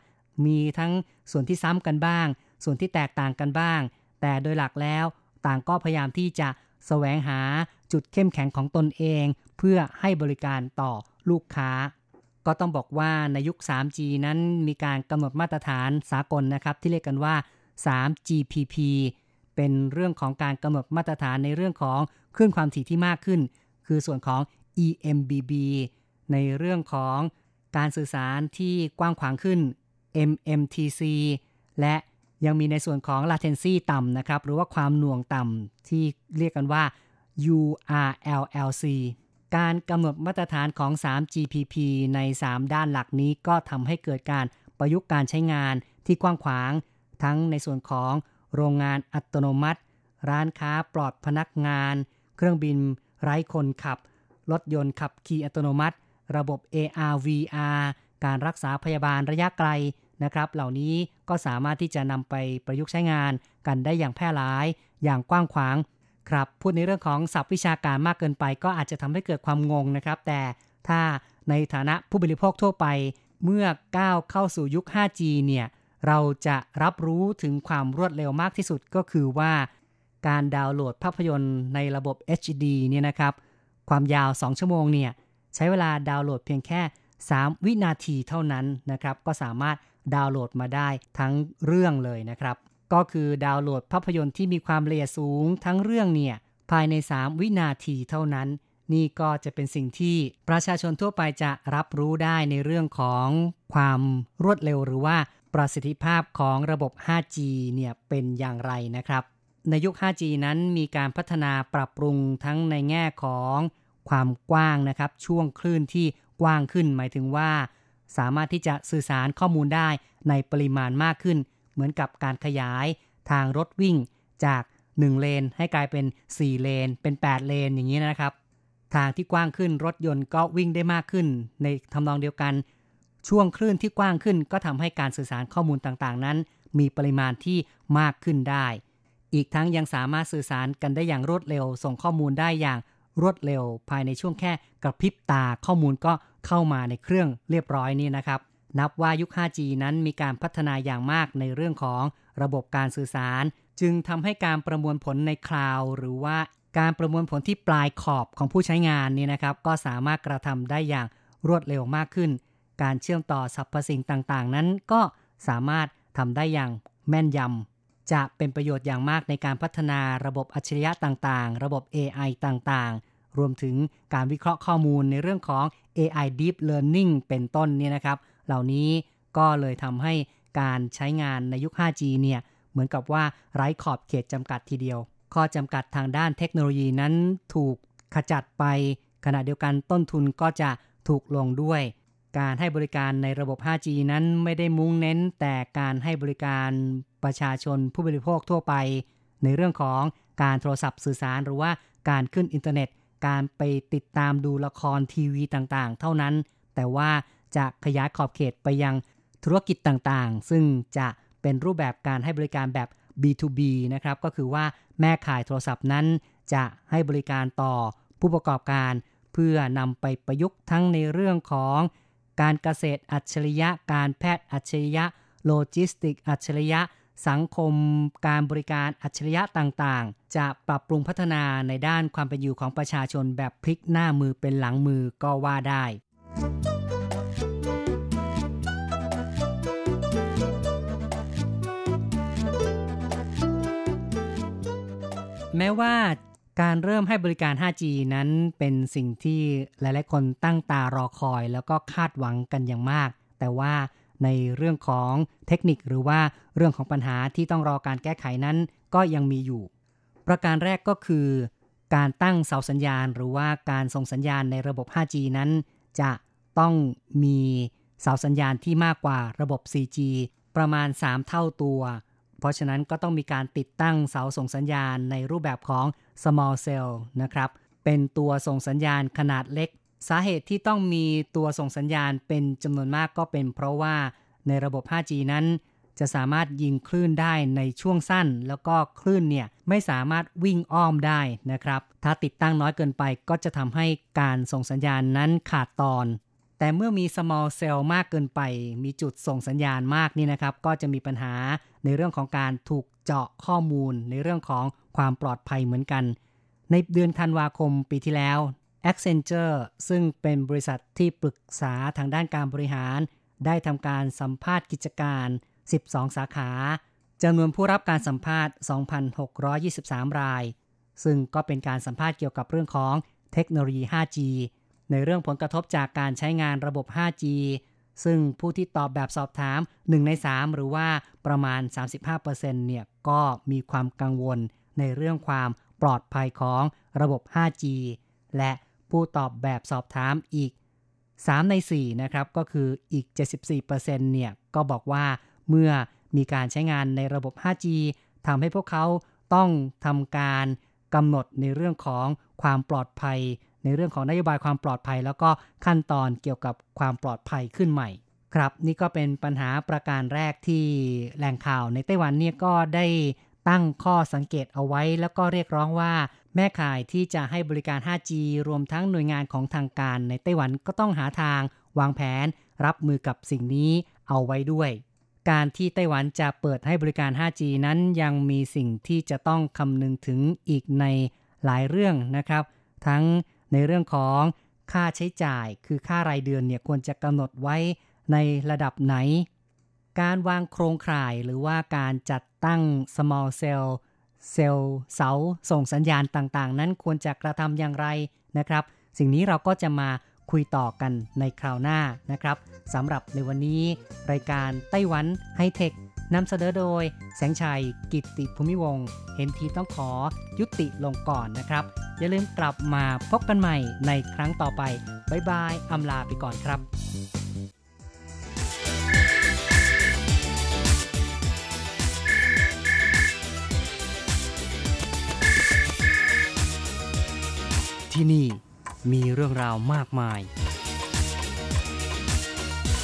Speaker 2: มีทั้งส่วนที่ซ้ำกันบ้าง ส่วนที่แตกต่างกันบ้าง แต่โดยหลักแล้วต่างก็พยายามที่จะแสวงหาจุดเข้มแข็งของตนเอง เพื่อให้บริการต่อลูกค้า ก็ต้องบอกว่าในยุค 3G นั้นมีการกำหนดมาตรฐานสากลนะครับ ที่เรียกกันว่า 3GPP เป็นเรื่องของการกำหนดมาตรฐานในเรื่องของคลื่นความถี่ที่มากขึ้น คือส่วนของ EMBB ในเรื่องของการสื่อสารที่กว้างขวางขึ้น MMTC และยังมีในส่วนของ latency ต่ำนะครับ หรือว่าความหน่วงต่ำที่เรียกกันว่า URLLC การกำหนดมาตรฐานของ 3GPP ใน 3 ด้านหลักนี้ก็ทำให้เกิดการประยุกต์การใช้งานที่กว้างขวาง ทั้งในส่วนของโรงงานอัตโนมัติ ร้านค้าปลอดพนักงาน เครื่องบินไร้คนขับ รถยนต์ขับขี่อัตโนมัติ ระบบ AR VR การรักษาพยาบาลระยะไกลนะครับ เหล่านี้ก็สามารถที่จะนำไปประยุกต์ใช้งานกันได้อย่างแพร่หลาย อย่างกว้างขวางครับ พูดในเรื่องของศัพท์วิชาการมากเกินไป ก็อาจจะทำให้เกิดความงงนะครับ แต่ถ้าในฐานะผู้บริโภคทั่วไป เมื่อก้าวเข้าสู่ยุค 5G เนี่ย เราจะรับรู้ถึงความรวดเร็วมากที่สุดก็คือว่า การดาวน์โหลดภาพยนตร์ในระบบ HD เนี่ยนะครับ ความยาว 2 ชั่วโมงเนี่ยใช้เวลาดาวน์โหลดเพียงแค่ 3 วินาทีเท่านั้นนะครับ ก็สามารถดาวน์โหลดมาได้ทั้งเรื่องเลยนะครับ ก็คือดาวน์โหลดภาพยนตร์ที่มีความละเอียดสูงทั้งเรื่องเนี่ยภายใน 3 วินาทีเท่านั้น นี่ก็จะเป็นสิ่งที่ประชาชนทั่วไปจะรับรู้ได้ในเรื่องของความรวดเร็วหรือว่าประสิทธิภาพของระบบ 5G เนี่ยเป็นอย่างไรนะครับ ในยุค 5G นั้นมีการพัฒนาปรับปรุงทั้งในแง่ของ ความกว้างนะครับ ช่วงคลื่นที่กว้างขึ้น หมายถึงว่า สามารถที่จะสื่อสารข้อมูลได้ในปริมาณมากขึ้น เหมือนกับการขยายทางรถวิ่งจาก 1 เลน ให้กลายเป็น 4 เลน เป็น 8 เลนอย่างนี้นะครับ ทางที่กว้างขึ้นรถยนต์ก็วิ่งได้มากขึ้น ในทำนองเดียวกัน ช่วงคลื่นที่กว้างขึ้น ก็ทำให้การสื่อสารข้อมูลต่างๆ นั้น มีปริมาณที่มากขึ้นได้ อีกทั้งยังสามารถสื่อสารกันได้อย่างรวดเร็ว ส่งข้อมูลได้อย่าง รวดเร็วภายในช่วงแค่กระพริบตาข้อมูลก็เข้ามาในเครื่องเรียบร้อยนี่นะครับ นับว่ายุค 5G นั้นมีการพัฒนาอย่างมากในเรื่องของระบบการสื่อสาร จึงทำให้การประมวลผลในคลาวหรือว่าการประมวลผลที่ปลายขอบของผู้ใช้งานนี่นะครับ ก็สามารถกระทำได้อย่างรวดเร็วมากขึ้น การเชื่อมต่อสรรพสิ่งต่างๆ นั้นก็สามารถทำได้อย่างแม่นยำ จะเป็นประโยชน์อย่างมากในการพัฒนาระบบอัจฉริยะต่างๆ ระบบ AI ต่างๆ รวมถึงการวิเคราะห์ข้อมูลในเรื่องของ AI Deep Learning เป็นต้นเนี่ยนะครับ เหล่านี้ก็เลยทำให้การใช้งานในยุค 5G เนี่ยเหมือนกับว่าไร้ขอบเขตจำกัดทีเดียว ข้อจำกัดทางด้านเทคโนโลยีนั้นถูกขจัดไป ขณะเดียวกันต้นทุนก็จะถูกลงด้วย การให้บริการในระบบ 5G นั้นไม่ได้มุ่งเน้นแต่การให้บริการประชาชนผู้บริโภคทั่วไป ในเรื่องของการโทรศัพท์สื่อสารหรือว่าการขึ้นอินเทอร์เน็ต การไปติดตามดูละครทีวีต่างๆ เท่านั้น แต่ว่าจะขยายขอบเขตไปยังธุรกิจต่างๆ ซึ่งจะเป็นรูปแบบการให้บริการแบบ B2B นะครับ ก็คือว่าแม่ข่ายโทรศัพท์นั้น จะให้บริการต่อผู้ประกอบการ เพื่อนำไปประยุกต์ทั้งในเรื่องของ การเกษตรอัจฉริยะ การแพทย์อัจฉริยะ โลจิสติกอัจฉริยะ สังคม การบริการอัจฉริยะต่างๆ จะปรับปรุงพัฒนาในด้านความเป็นอยู่ของประชาชนแบบพลิกหน้ามือเป็นหลังมือก็ว่าได้แม้ว่า การเริ่มให้บริการ 5G นั้นเป็นสิ่งที่หลาย ๆ คนตั้งตารอคอย แล้วก็คาดหวังกันอย่างมาก แต่ว่าในเรื่องของเทคนิคหรือว่าเรื่องของปัญหาที่ต้องรอการแก้ไขนั้นก็ยังมีอยู่ ประการแรกก็คือ การตั้งเสาสัญญาณ หรือว่าการส่งสัญญาณในระบบ 5G นั้น จะต้องมีเสาสัญญาณที่มากกว่าระบบ 4G ประมาณ 3 เท่าตัว เพราะฉะนั้นก็ต้องมีการติดตั้งเสาส่งสัญญาณในรูปแบบของ small cell นะครับ เป็นตัวส่งสัญญาณขนาดเล็ก สาเหตุที่ต้องมีตัวส่งสัญญาณเป็นจำนวนมากก็เป็นเพราะว่าในระบบ 5G นั้น จะสามารถยิงคลื่นได้ในช่วงสั้น แล้วก็คลื่นเนี่ยไม่สามารถวิ่งอ้อมได้นะครับ ถ้าติดตั้งน้อยเกินไปก็จะทำให้การส่งสัญญาณนั้นขาดตอน แต่เมื่อมี small cell มากเกินไป มีจุดส่งสัญญาณมากนี่นะครับ ก็จะมีปัญหาในเรื่องของการถูกเจาะข้อมูล ในเรื่องของความปลอดภัยเหมือนกัน ในเดือนธันวาคมปีที่แล้ว Accenture ซึ่งเป็นบริษัทที่ปรึกษาทางด้านการบริหาร ได้ทำการสัมภาษณ์กิจการ 12 สาขาจำนวนผู้รับการสัมภาษณ์ 2,623 ราย ซึ่งก็เป็นการสัมภาษณ์เกี่ยวกับเรื่องของเทคโนโลยี 5G ในเรื่องผลกระทบจากการใช้งานระบบ 5G ซึ่งผู้ที่ตอบแบบสอบถาม 1 ใน 3 หรือว่าประมาณ 35%เนี่ยก็มีความกังวลในเรื่องความปลอดภัยของระบบ 5G และผู้ตอบแบบสอบถามอีก 3 ใน 4 นะครับ ก็คืออีก 74%เนี่ยก็บอกว่าเมื่อมีการใช้งานในระบบ 5G ทำให้พวกเขาต้องทำการกำหนดในเรื่องของความปลอดภัย ในเรื่องของนโยบายความปลอดภัย แล้วก็ขั้นตอนเกี่ยวกับความปลอดภัยขึ้นใหม่ครับนี่ก็เป็นปัญหาประการแรกที่แหล่งข่าวในไต้หวันเนี่ยก็ได้ตั้งข้อสังเกตเอาไว้ แล้วก็เรียกร้องว่า แม่ข่ายที่จะให้บริการ 5G รวมทั้งหน่วยงานของทางการในไต้หวันก็ต้องหาทางวางแผน รับมือกับสิ่งนี้เอาไว้ด้วย การที่ไต้หวันจะเปิดให้บริการ 5G นั้นยังมีสิ่งที่จะต้องคำนึงถึงอีกในหลายเรื่องนะครับ ทั้ง ในเรื่องของค่าใช้จ่ายคือค่ารายเดือนเนี่ยควรจะกำหนดไว้ในระดับไหน การวางโครงข่ายหรือว่าการจัดตั้ง small cell เซลล์เสาส่งสัญญาณต่างๆ นั้นควรจะกระทำอย่างไรนะครับ สิ่งนี้เราก็จะมาคุยต่อกันในคราวหน้านะครับ สำหรับในวันนี้ รายการไต้หวันไฮเทคนำเสนอโดย แสงชัย กิตติภูมิวงเห็นทีต้องขอยุติลงก่อนนะครับ อย่าลืมกลับมาพบกันใหม่ในครั้งต่อไปบายบายอำลาไปก่อนครับที่นี่มีเรื่องราวมากมาย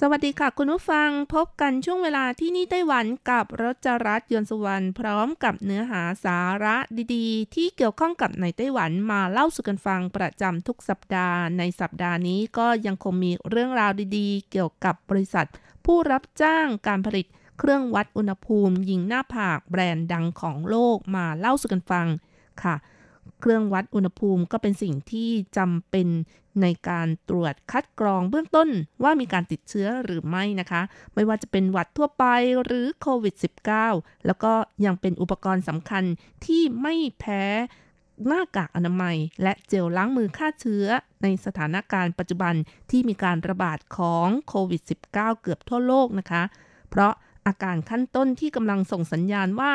Speaker 5: สวัสดีค่ะ คุณผู้ฟังพบกันช่วงเวลาที่นี่ไต้หวันกับรัจรัสยนสุวรรณพร้อมกับเนื้อหาสาระดีๆ ที่เกี่ยวข้องกับในไต้หวันมาเล่าสู่กันฟังประจำทุกสัปดาห์ ในสัปดาห์นี้ก็ยังคงมีเรื่องราวดีๆ เกี่ยวกับบริษัท ผู้รับจ้างการผลิตเครื่องวัดอุณหภูมิ ยิงหน้าผากแบรนด์ดังของโลกมาเล่าสู่กันฟังค่ะ เครื่องวัดอุณหภูมิก็เป็นสิ่งที่จำเป็นในการตรวจคัดกรองเบื้องต้นว่ามีการติดเชื้อหรือไม่นะคะ ไม่ว่าจะเป็นหวัดทั่วไปหรือโควิด -19 แล้วก็ยังเป็นอุปกรณ์สำคัญที่ไม่แพ้หน้ากากอนามัย และเจลล้างมือฆ่าเชื้อ ในสถานการณ์ปัจจุบันที่มีการระบาดของโควิด -19 เกือบทั่วโลกนะคะ เพราะอาการขั้นต้นที่กำลังส่งสัญญาณว่า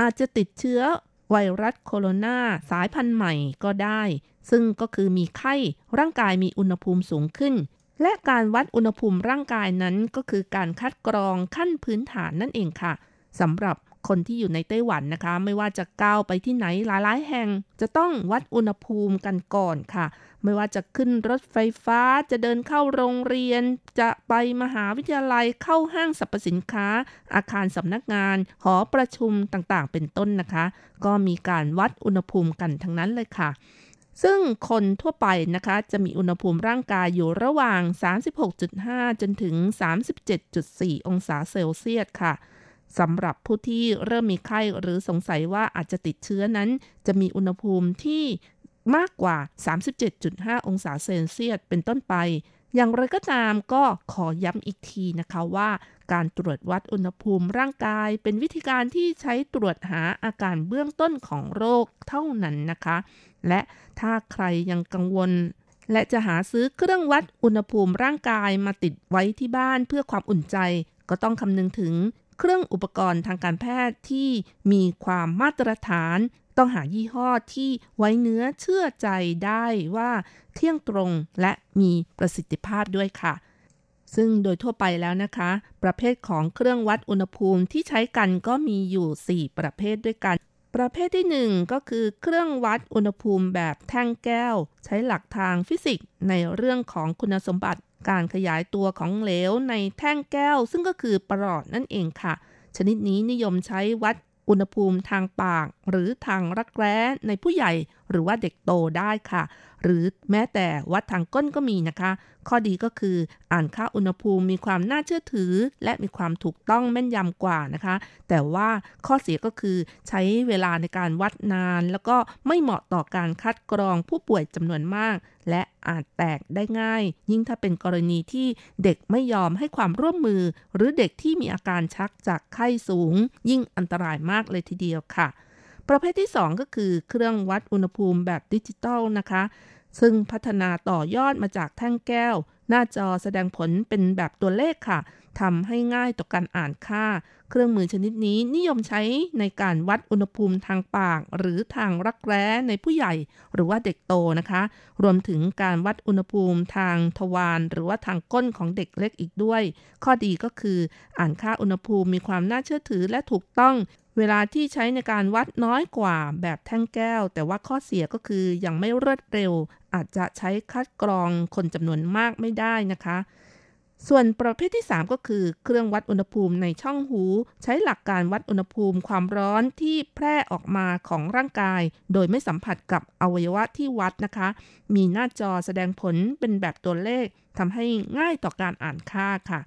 Speaker 5: อาจจะติดเชื้อ ไวรัสโคโรนาสายพันธุ์ใหม่ก็ได้ ซึ่งก็คือมีไข้ร่างกายมีอุณหภูมิสูงขึ้น และการวัดอุณหภูมิร่างกายนั้นก็คือการคัดกรองขั้นพื้นฐานนั่นเองค่ะสำหรับ คนที่อยู่ในไต้หวันนะคะ ไม่ว่าจะก้าวไปที่ไหนหลายๆ แห่ง จะต้องวัดอุณหภูมิกันก่อนค่ะ ไม่ว่าจะขึ้นรถไฟฟ้าจะเดินเข้าโรงเรียน จะไปมหาวิทยาลัยเข้าห้างสรรพสินค้า อาคารสำนักงาน หอประชุมต่างๆ เป็นต้นนะคะ ก็มีการวัดอุณหภูมิกันทั้งนั้นเลยค่ะซึ่งคนทั่วไปนะคะจะมีอุณหภูมิร่างกายอยู่ระหว่าง 36.5 จนถึง 37.4 องศาเซลเซียสค่ะ สำหรับผู้ที่เริ่มมีไข้หรือสงสัยว่าอาจจะติดเชื้อนั้น จะมีอุณหภูมิที่มากกว่า 37.5 องศาเซลเซียสเป็นต้นไป อย่างไรก็ตามก็ขอย้ำอีกทีนะคะว่า การตรวจวัดอุณหภูมิร่างกาย เป็นวิธีการที่ใช้ตรวจหาอาการเบื้องต้นของโรคเท่านั้นนะคะ และถ้าใครยังกังวล และจะหาซื้อเครื่องวัดอุณหภูมิร่างกายมาติดไว้ที่บ้านเพื่อความอุ่นใจ ก็ต้องคำนึงถึง เครื่องอุปกรณ์ทางการแพทย์ที่มีความมาตรฐาน ต้องหายี่ห้อที่ไว้เนื้อเชื่อใจได้ว่าเที่ยงตรงและมีประสิทธิภาพด้วยค่ะ ซึ่งโดยทั่วไปแล้วนะคะ ประเภทของเครื่องวัดอุณหภูมิที่ใช้กันก็มีอยู่ 4 ประเภทด้วยกันประเภทที่ 1 ก็คือเครื่องวัดอุณหภูมิแบบแท่งแก้ว ใช้หลักทางฟิสิกส์ในเรื่องของคุณสมบัติการขยายตัวของเหลวในแท่งแก้ว ซึ่งก็คือปรอดนั่นเองค่ะ ชนิดนี้นิยมใช้วัดอุณหภูมิทางปาก หรือทางรักแร้ในผู้ใหญ่หรือว่าเด็กโตได้ค่ะ หรือแม้แต่วัดทางก้นก็มีนะคะ ข้อดีก็คืออ่านค่าอุณหภูมิมีความน่าเชื่อถือ และมีความถูกต้องแม่นยำกว่านะคะ แต่ว่าข้อเสียก็คือใช้เวลาในการวัดนาน แล้วก็ไม่เหมาะต่อการคัดกรองผู้ป่วยจำนวนมาก และอาจแตกได้ง่าย ยิ่งถ้าเป็นกรณีที่เด็กไม่ยอมให้ความร่วมมือ หรือเด็กที่มีอาการชักจากไข้สูง ยิ่งอันตรายมากเลยทีเดียวค่ะประเภทที่ 2 ก็คือเครื่องวัดอุณหภูมิแบบดิจิตอลนะคะ ซึ่งพัฒนาต่อยอดมาจากแท่งแก้ว หน้าจอแสดงผลเป็นแบบตัวเลขค่ะทำให้ง่ายต่อการอ่านค่า เครื่องมือชนิดนี้นิยมใช้ในการวัดอุณหภูมิทางปาก หรือทางรักแร้ในผู้ใหญ่ หรือว่าเด็กโตนะคะ รวมถึงการวัดอุณหภูมิทางทวารหรือว่าทางก้นของเด็กเล็กอีกด้วย ข้อดีก็คืออ่านค่าอุณหภูมิมีความน่าเชื่อถือและถูกต้อง เวลาที่ใช้ในการวัดน้อยกว่าแบบแท่งแก้ว แต่ว่าข้อเสียก็คือยังไม่รวดเร็ว อาจจะใช้คัดกรองคนจำนวนมากไม่ได้นะคะ ส่วนประเภทที่ 3 ก็คือ เครื่องวัดอุณหภูมิในช่องหู ใช้หลักการวัดอุณหภูมิความร้อนที่แพร่ออกมาของร่างกาย โดยไม่สัมผัสกับอวัยวะที่วัดนะคะ มีหน้าจอแสดงผลเป็นแบบตัวเลขทำให้ง่ายต่อการอ่านค่าค่ะ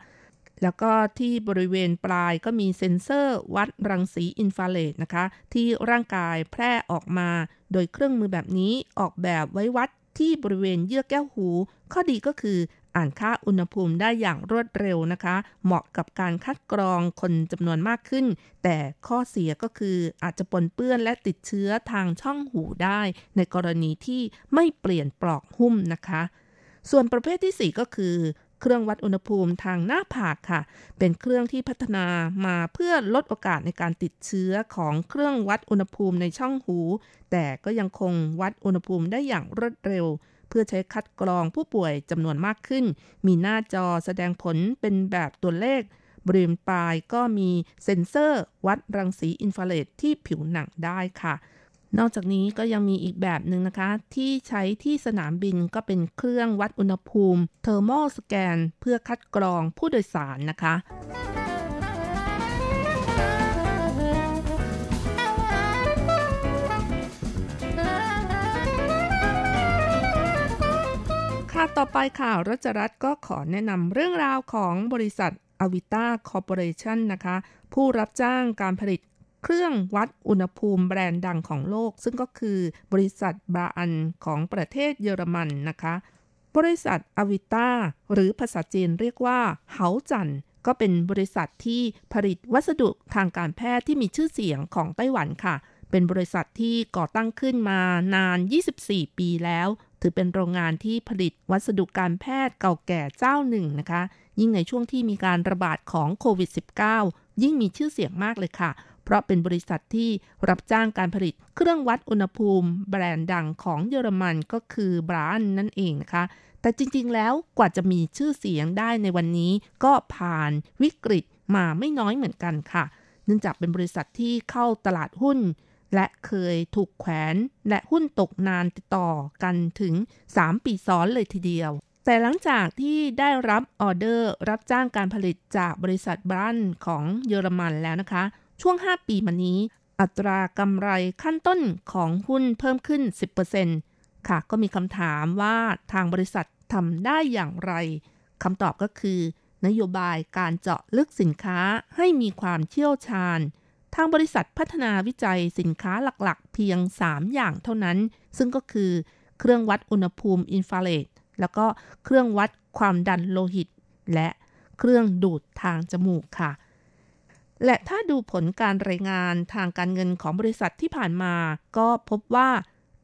Speaker 5: แล้วก็ที่บริเวณปลายก็มีเซ็นเซอร์วัดรังสีอินฟราเรดนะคะ ที่ร่างกายแพร่ออกมา โดยเครื่องมือแบบนี้ออกแบบไว้วัดที่บริเวณเยื่อแก้วหู ข้อดีก็คืออ่านค่าอุณหภูมิได้อย่างรวดเร็วนะคะ เหมาะกับการคัดกรองคนจำนวนมากขึ้น แต่ข้อเสียก็คืออาจจะปนเปื้อนและติดเชื้อทางช่องหูได้ ในกรณีที่ไม่เปลี่ยนปลอกหุ้มนะคะ ส่วนประเภทที่ 4 ก็คือ เครื่องวัดอุณหภูมิทางหน้าผากค่ะ เป็นเครื่องที่พัฒนามาเพื่อลดโอกาสในการติดเชื้อของเครื่องวัดอุณหภูมิในช่องหู แต่ก็ยังคงวัดอุณหภูมิได้อย่างรวดเร็ว เพื่อใช้คัดกรองผู้ป่วยจำนวนมากขึ้น มีหน้าจอแสดงผลเป็นแบบตัวเลขบริเวณปลายก็มีเซ็นเซอร์วัดรังสีอินฟราเรดที่ผิวหนังได้ค่ะ นอกจากนี้ก็ยังมีอีกแบบหนึ่งนะคะ ที่ใช้ที่สนามบินก็เป็นเครื่องวัดอุณหภูมิเทอร์โมสแกน เพื่อคัดกรองผู้โดยสารนะคะค่ะต่อไปค่ะรัชรัตน์ก็ขอแนะนำเรื่องราวของบริษัทอวิต้าคอร์ปอเรชันนะคะ ผู้รับจ้างการผลิต เครื่องวัดอุณหภูมิแบรนด์ดังของโลก ซึ่งก็คือบริษัทบราอันของประเทศเยอรมันนะคะ บริษัทอวิต้าหรือภาษาจีนเรียกว่าเหาจันก็เป็นบริษัทที่ผลิตวัสดุทางการแพทย์ที่มีชื่อเสียงของไต้หวันค่ะ เป็นบริษัทที่ก่อตั้งขึ้นมานาน 24 ปีแล้ว ถือเป็นโรงงานที่ผลิตวัสดุการแพทย์เก่าแก่เจ้าหนึ่งนะคะ ยิ่งในช่วงที่มีการระบาดของโควิด -19 ยิ่งมีชื่อเสียงมากเลยค่ะ เพราะเป็นบริษัทที่รับจ้างการผลิตเครื่องวัดอุณหภูมิ แบรนด์ดังของเยอรมันก็คือบรานนั่นเองนะคะ แต่จริงๆแล้วกว่าจะมีชื่อเสียงได้ในวันนี้ก็ผ่านวิกฤตมาไม่น้อยเหมือนกันค่ะ เนื่องจากเป็นบริษัทที่เข้าตลาดหุ้น และเคยถูกแขวนและหุ้นตกนานติดต่อกันถึง 3 ปีซ้อนเลยทีเดียวแต่หลังจากที่ได้รับออเดอร์รับจ้างการผลิตจากบริษัทบรันของเยอรมันแล้วนะคะ ช่วง 5 ปีมานี้ อัตรากำไรขั้นต้นของหุ้นเพิ่มขึ้น 10%ค่ะ ก็มีคำถามว่าทางบริษัททำได้อย่างไรคำตอบก็คือ นโยบายการเจาะลึกสินค้าให้มีความเชี่ยวชาญ ทางบริษัทพัฒนาวิจัยสินค้าหลักๆ เพียง 3 อย่างเท่านั้น ซึ่งก็คือ เครื่องวัดอุณหภูมิอินฟราเรดแล้วก็เครื่องวัดความดันโลหิต และเครื่องดูดทางจมูกค่ะ และถ้าดูผลการรายงานทางการเงินของบริษัทที่ผ่านมา ก็พบว่า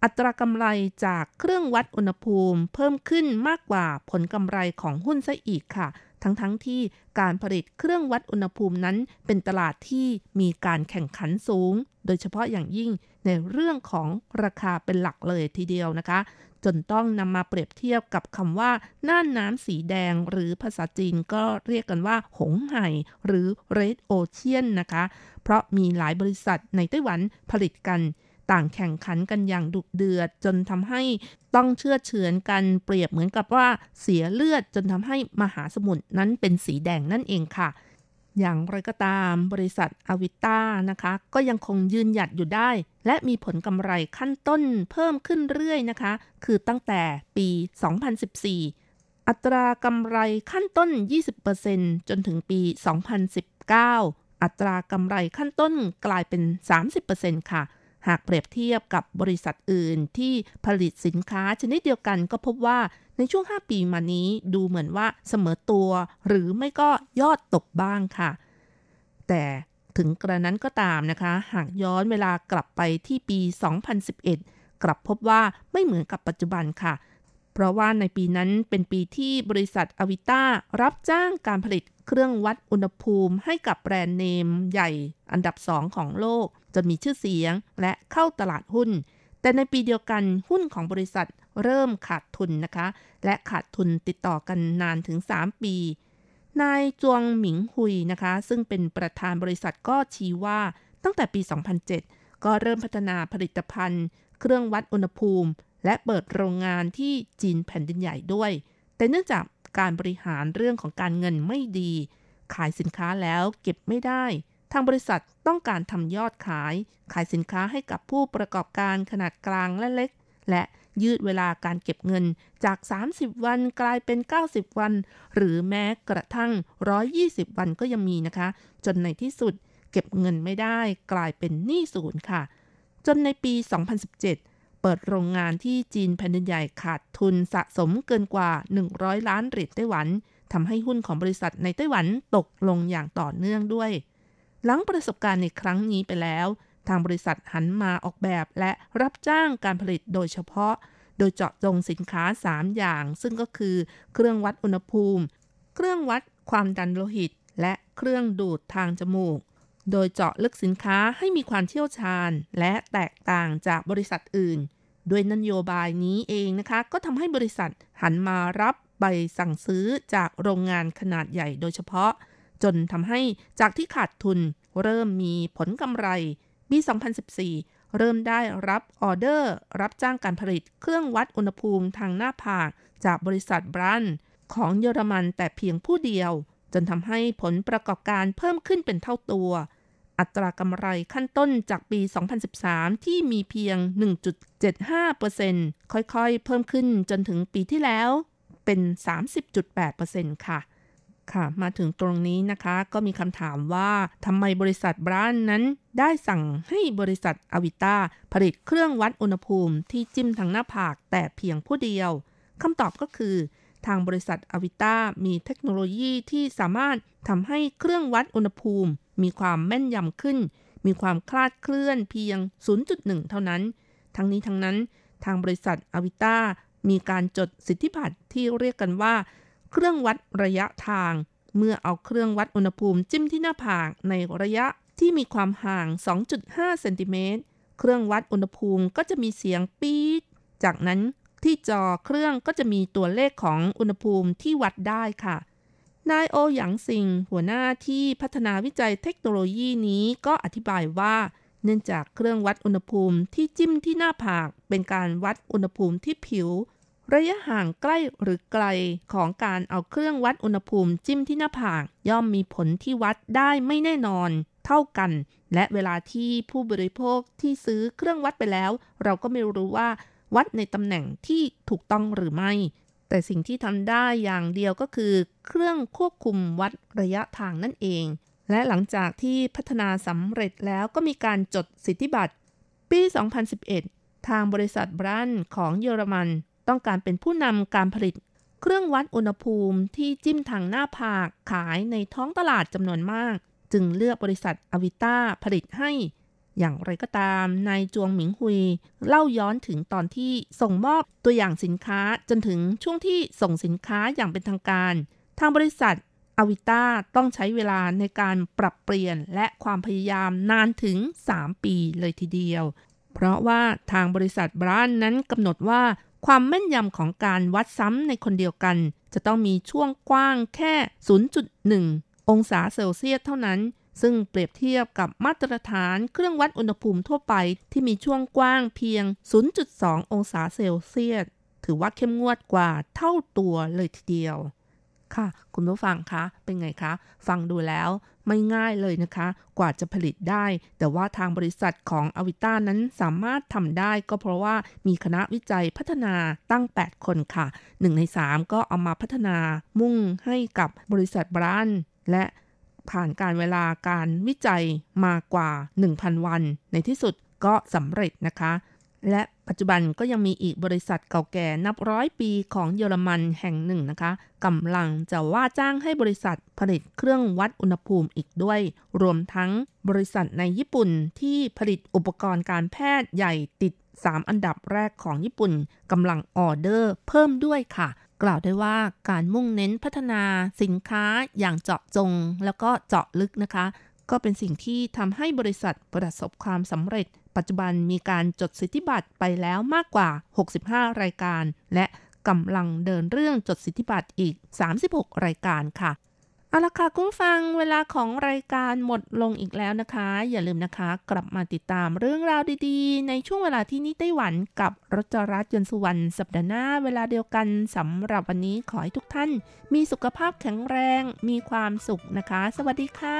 Speaker 5: อัตรากำไรจากเครื่องวัดอุณหภูมิเพิ่มขึ้นมากกว่าผลกำไรของหุ้นซะอีกค่ะ ทั้งๆทที่การผลิตเครื่องวัดอุณหภูมินั้นเป็นตลาดที่มีการแข่งขันสูง โดยเฉพาะอย่างยิ่งในเรื่องของราคาเป็นหลักเลยทีเดียวนะคะ จนต้องนำมาเปรียบเทียบกับคำว่าน่านน้ำสีแดง หรือภาษาจีนก็เรียกกันว่า หงไห่ หรือ Red Ocean นะคะ เพราะมีหลายบริษัทในไต้หวันผลิตกัน ต่างแข่งขันกันอย่างดุเดือด จนทำให้ต้องเชื่อเฉือนกันเปรียบเหมือนกับว่าเสียเลือดจนทำให้มหาสมุทรนั้นเป็นสีแดงนั่นเองค่ะ อย่างไรก็ตามบริษัทอวิต้านะคะ ก็ยังคงยืนหยัดอยู่ได้ และมีผลกำไรขั้นต้นเพิ่มขึ้นเรื่อยนะคะ คือตั้งแต่ปี 2014 อัตรากำไรขั้นต้น 20%จนถึงปี 2019 อัตรากำไรขั้นต้นกลายเป็น 30%ค่ะ หากเปรียบเทียบกับบริษัทอื่นที่ผลิตสินค้าชนิดเดียวกันก็พบว่า ในช่วง 5 ปีมานี้ดูเหมือนว่าเสมอตัว หรือไม่ก็ยอดตกบ้างค่ะ แต่ถึงกระนั้นก็ตามนะคะ หากย้อนเวลากลับไปที่ปี 2011 กลับพบว่าไม่เหมือนกับปัจจุบันค่ะ เพราะว่าในปีนั้นเป็นปีที่บริษัทอวิต้ารับจ้างการผลิตเครื่องวัดอุณหภูมิให้กับแบรนด์เนมใหญ่อันดับสองของโลก จนมีชื่อเสียงและเข้าตลาดหุ้น แต่ในปีเดียวกันหุ้นของบริษัท เริ่มขาดทุนนะคะ และขาดทุนติดต่อกันนานถึง 3 ปี นายจวงหมิงฮุยนะคะ ซึ่งเป็นประธานบริษัทก็ชี้ว่าตั้งแต่ปี 2007 ก็เริ่มพัฒนาผลิตภัณฑ์ เครื่องวัดอุณหภูมิ และเปิดโรงงานที่จีนแผ่นดินใหญ่ด้วย แต่เนื่องจากการบริหารเรื่องของการเงินไม่ดี ขายสินค้าแล้วเก็บไม่ได้ ทางบริษัทต้องการทำยอดขาย ขายสินค้าให้กับผู้ประกอบการขนาดกลางและเล็ก และ ยืดเวลาการเก็บเงินจาก 30 วันกลายเป็น 90 วัน หรือแม้กระทั่ง 120 วันก็ยังมีนะคะ จนในที่สุดเก็บเงินไม่ได้กลายเป็นหนี้ศูนย์ค่ะ จนในปี 2017 เปิดโรงงานที่จีนแผ่นดินใหญ่ขาดทุนสะสมเกินกว่า 100 ล้านเหรียญไต้หวันทำให้หุ้นของบริษัทในไต้หวันตกลงอย่างต่อเนื่องด้วย หลังประสบการณ์ในครั้งนี้ไปแล้ว ทางบริษัทหันมาออกแบบและรับจ้างการผลิตโดยเฉพาะ โดยเจาะจงสินค้า 3 อย่าง ซึ่งก็คือ เครื่องวัดอุณหภูมิ เครื่องวัดความดันโลหิต และเครื่องดูดทางจมูก โดยเจาะลึกสินค้าให้มีความเชี่ยวชาญ และแตกต่างจากบริษัทอื่น ด้วยนโยบายนี้เองนะคะ ก็ทำให้บริษัทหันมารับใบสั่งซื้อจากโรงงานขนาดใหญ่โดยเฉพาะ จนทำให้จากที่ขาดทุนเริ่มมีผลกำไร ปี 2014 เริ่มได้รับออเดอร์ รับจ้างการผลิตเครื่องวัดอุณหภูมิทางหน้าผาก จากบริษัทบรันของเยอรมันแต่เพียงผู้เดียว จนทำให้ผลประกอบการเพิ่มขึ้นเป็นเท่าตัว อัตรากำไรขั้นต้นจากปี 2013 ที่มีเพียง 1.75%ค่อยๆ เพิ่มขึ้นจนถึงปีที่แล้วเป็น 30.8%ค่ะ ค่ะมาถึงตรงนี้นะคะก็มีคำถามว่าทำไมบริษัทบรานนั้น ได้สั่งให้บริษัทอวิต้าผลิตเครื่องวัดอุณหภูมิที่จิ้มทางหน้าผากแต่เพียงผู้เดียวคำตอบก็คือ ทางบริษัทอวิต้ามีเทคโนโลยีที่สามารถทำให้เครื่องวัดอุณหภูมิ มีความแม่นยำขึ้น มีความคลาดเคลื่อนเพียง 0.1 เท่านั้น ทั้งนี้ทั้งนั้น ทางบริษัทอวิต้ามีการจดสิทธิบัตรที่เรียกกันว่า เครื่องวัดระยะทาง เมื่อเอาเครื่องวัดอุณหภูมิจิ้มที่หน้าผากในระยะที่มีความห่าง 2.5 เซนติเมตร เครื่องวัดอุณหภูมิก็จะมีเสียงปี๊ด จากนั้นที่จอเครื่องก็จะมีตัวเลขของอุณหภูมิที่วัดได้ค่ะ นายโอหยางซิง หัวหน้าที่พัฒนาวิจัยเทคโนโลยีนี้ก็อธิบายว่า เนื่องจากเครื่องวัดอุณหภูมิที่จิ้มที่หน้าผาก เป็นการวัดอุณหภูมิที่ผิว ระยะห่างใกล้หรือไกลของการเอาเครื่องวัดอุณหภูมิจิ้มที่หน้าผากย่อมมีผลที่วัดได้ไม่แน่นอน เท่ากัน และเวลาที่ผู้บริโภคที่ซื้อเครื่องวัดไปแล้ว เราก็ไม่รู้ว่า วัดในตำแหน่งที่ถูกต้องหรือไม่ แต่สิ่งที่ทำได้อย่างเดียวก็คือ เครื่องควบคุมวัดระยะทางนั่นเอง และหลังจากที่พัฒนาสำเร็จแล้วก็มีการจดสิทธิบัตร ปี 2011 ทางบริษัทบรันของเยอรมัน ต้องการเป็นผู้นำการผลิต เครื่องวัดอุณหภูมิที่จิ้มทางหน้าผากขายในท้องตลาดจำนวนมาก จึงเลือกบริษัทอวิต้าผลิตให้ อย่างไรก็ตามนายจวงหมิงฮุย เล่าย้อนถึงตอนที่ส่งมอบตัวอย่างสินค้าจนถึงช่วงที่ส่งสินค้าอย่างเป็นทางการ ทางบริษัทอวิต้าต้องใช้เวลาในการปรับเปลี่ยนและความพยายามนานถึง 3 ปีเลยทีเดียว เพราะว่าทางบริษัทบรานนั้นกำหนดว่า ความแม่นยำของการวัดซ้ำในคนเดียวกัน จะต้องมีช่วงกว้างแค่ 0.1 องศาเซลเซียสเท่านั้น ซึ่งเปรียบเทียบกับมาตรฐานเครื่องวัดอุณหภูมิทั่วไปที่มีช่วงกว้างเพียง 0.2 องศาเซลเซียส ถือว่าเข้มงวดกว่าเท่าตัวเลยทีเดียว ค่ะ คุณผู้ฟังคะ เป็นไงคะ ฟังดูแล้วไม่ง่ายเลยนะคะ กว่าจะผลิตได้ แต่ว่าทางบริษัทของอวิต้านั้นสามารถทำได้ก็เพราะว่ามีคณะวิจัยพัฒนาตั้ง 8 คนค่ะ 1 ใน 3 ก็เอามาพัฒนามุ่งให้กับบริษัทบรานและผ่านการเวลาการวิจัยมากว่า 1,000 วัน ในที่สุดก็สำเร็จนะคะ และปัจจุบันก็ยังมีอีกบริษัทเก่าแก่นับร้อยปีของเยอรมันแห่งหนึ่งนะคะกำลังจะว่าจ้างให้บริษัทผลิตเครื่องวัดอุณหภูมิอีกด้วย รวมทั้งบริษัทในญี่ปุ่นที่ผลิตอุปกรณ์การแพทย์ใหญ่ติด 3 อันดับแรกของญี่ปุ่นกำลังออเดอร์เพิ่มด้วยค่ะกล่าวได้ว่าการมุ่งเน้นพัฒนาสินค้าอย่างเจาะจง แล้วก็เจาะลึกนะคะ ก็เป็นสิ่งที่ทำให้บริษัทประสบความสำเร็จ ปัจจุบันมีการจดสิทธิบัตรไปแล้วมากกว่า 65 รายการ และกำลังเดินเรื่องจดสิทธิบัตรอีก 36 รายการค่ะเอาละค่ะคุณฟังเวลาของรายการหมดลงอีกแล้วนะคะ อย่าลืมนะคะ กลับมาติดตามเรื่องราวดีๆ ในช่วงเวลาที่นี่ไต้หวันกับรจรัสยนสุวรรณสัปดาห์หน้าเวลาเดียวกันสำหรับวันนี้ขอให้ทุกท่าน มีสุขภาพแข็งแรงมีความสุขนะคะ สวัสดีค่ะ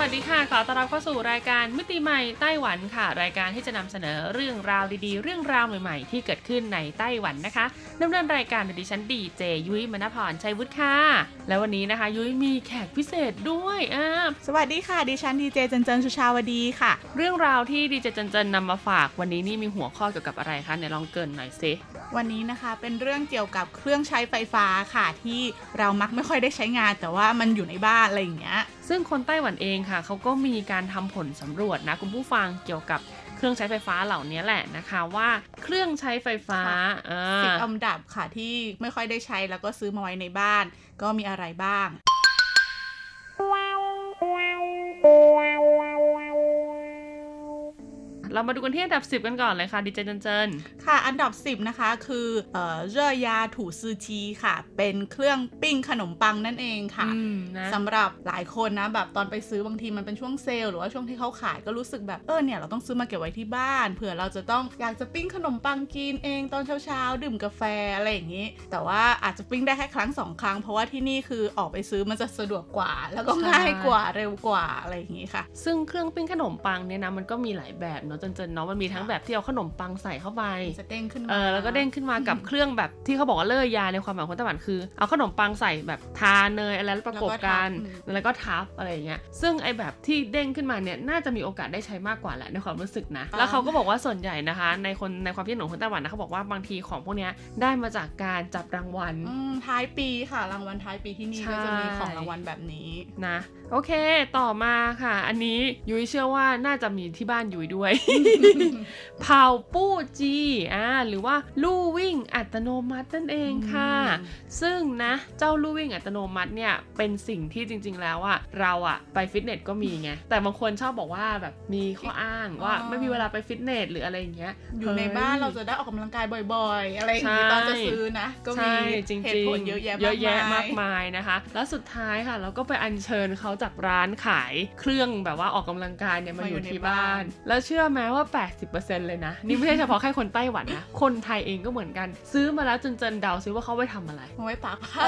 Speaker 6: วัสดีค่ะ ขอต้อนรับเข้าสู่รายการมิติใหม่ไต้หวันค่ะ รายการที่จะนำเสนอเรื่องราวดีๆ เรื่องราวใหม่ๆ ที่เกิดขึ้นในไต้หวันนะคะดำเนินรายการโดยดิฉันดีเจยุ้ยมณพรชัยวุฒิค่ะ แล้ววันนี้นะคะ ยุ้ยมีแขกพิเศษด้วยอ่า
Speaker 7: สวัสดีค่ะ ดิฉันดีเจจันเจินสุชาวดีค่ะ
Speaker 6: เรื่องราวที่ดีเจจันเจนนำมาฝากวันนี้นี่มีหัวข้อเกี่ยวกับอะไรคะเนี่ยลองเกรินหน่อยสิ
Speaker 7: วันนี้นะคะเป็นเรื่องเกี่ยวกับเครื่องใช้ไฟฟ้าค่ะที่เรามักไม่ค่อยได้ใช้งาน แต่ว่ามันอยู่ในบ้านอะไรอย่างเงี้ย
Speaker 6: ซึ่งคนไต้หวันเองค่ะเขาก็มีการทำผลสำรวจนะคุณผู้ฟังเกี่ยวกับเครื่องใช้ไฟฟ้าเหล่านี้แหละนะคะว่าเครื่องใช้ไฟฟ้า
Speaker 7: ค่ะ
Speaker 6: อ่า
Speaker 7: สิบอันดับค่ะที่ไม่ค่อยได้ใช้แล้วก็ซื้อมาไว้ในบ้าน ก็มีอะไรบ้าง
Speaker 6: เรามาดูกันที่อันดับ 10 กันก่อนเลยค่ะดีเจเจนเจน
Speaker 7: ค่ะ อันดับ 10 นะคะ คือเอ่อเร่อยาถูซือชีค่ะ เป็นเครื่องปิ้งขนมปังนั่นเองค่ะ
Speaker 6: อืมนะ
Speaker 7: สำหรับหลายคนนะแบบตอนไปซื้อบางทีมันเป็นช่วงเซลล์หรือว่าช่วงที่เขาขายก็รู้สึกแบบเออเนี่ยเราต้องซื้อมาเก็บไว้ที่บ้านเผื่อเราจะต้องอยากจะปิ้งขนมปังกินเองตอนเช้าๆดื่มกาแฟอะไรอย่างนี้ แต่ว่าอาจจะปิ้งได้แค่ครั้งสองครั้ง เพราะว่าที่นี่คือออกไปซื้อมันจะสะดวกกว่า แล้วก็ง่ายกว่าเร็วกว่าอะไรอย่างนี้ค่ะ
Speaker 6: ซึ่งเครื่องปิ้งขนมปังเนี่ยนะมันก็มีหลายแบบเนาะเจนเจนเนาะมันมีทั้งแบบที่เอาขนมปังใส่เข้าไป
Speaker 7: จะเด้งขึ้นมา
Speaker 6: เออแล้วก็เด้งขึ้นมากับเครื่องแบบที่เขาบอกว่าเลอยาในความหมายของคนไต้หวันคือ เอาขนมปังใส่แบบทาเนยอะไรแล้วประกบกันแล้วก็ทับอะไรอย่างเงี้ยซึ่งไอแบบที่เด้งขึ้นมาเนี่ยน่าจะมีโอกาสได้ใช้มากกว่าแหละในความรู้สึกนะแล้วเขาก็บอกว่าส่วนใหญ่นะคะ ในคนในความคิดเห็นของคนไต้หวันนะเขาบอกว่าบางทีของพวกเนี้ยได้มาจากการจับรางวัล
Speaker 7: อืมท้ายปีค่ะรางวัลท้ายปีที่นี่
Speaker 6: ใช่
Speaker 7: ก็จะมีของรางวัลแบบนี้
Speaker 6: นะ โอเค ต่อมาค่ะ อันนี้ยุ้ยเชื่อว่าน่าจะมีที่บ้านยุ้ยด้วยเผาปู้จีอ่าหรือว่าลู่วิ่งอัตโนมัตินั่นเองค่ะ
Speaker 7: อืม
Speaker 6: ซึ่งนะเจ้าลู่วิ่งอัตโนมัติเนี่ยเป็นสิ่งที่จริง ๆ แล้วอะเราอะไปฟิตเนสก็มีไงแต่บางคนชอบบอกว่าแบบมีข้ออ้างว่า
Speaker 7: อ๋อ
Speaker 6: ไม่มีเวลาไปฟิตเนสหรืออะไรอย่างเงี้ย
Speaker 7: อยู่ในบ้านเราจะได้ออกกำลังกายบ่อย ๆ อะไรอย่างนี้
Speaker 6: ใช่
Speaker 7: ตอนจะซื้อนะ ก็มี
Speaker 6: ใช่จริง
Speaker 7: เห
Speaker 6: ๆ
Speaker 7: ตุผลเยอะแยะ
Speaker 6: เยอะแยะมามา
Speaker 7: กกมาย
Speaker 6: มายนะคะ แล้วสุดท้ายค่ะ เราก็ไปอัญเชิญเขาจากร้านขายเครื่องแบบว่าออกกำลังกายเนี่ยมาอยู่ที่บ้าน แล้วเชื่อไหมว่า 80%เลยนะ นี่ไม่ใช่เฉพาะแค่คนไต้หวันนะ คนไทยเองก็เหมือนกัน ซื้อมาแล้วจนเจนเดาซิว่าเขาไปทำอะไร
Speaker 7: เอาไว้ตากผ้า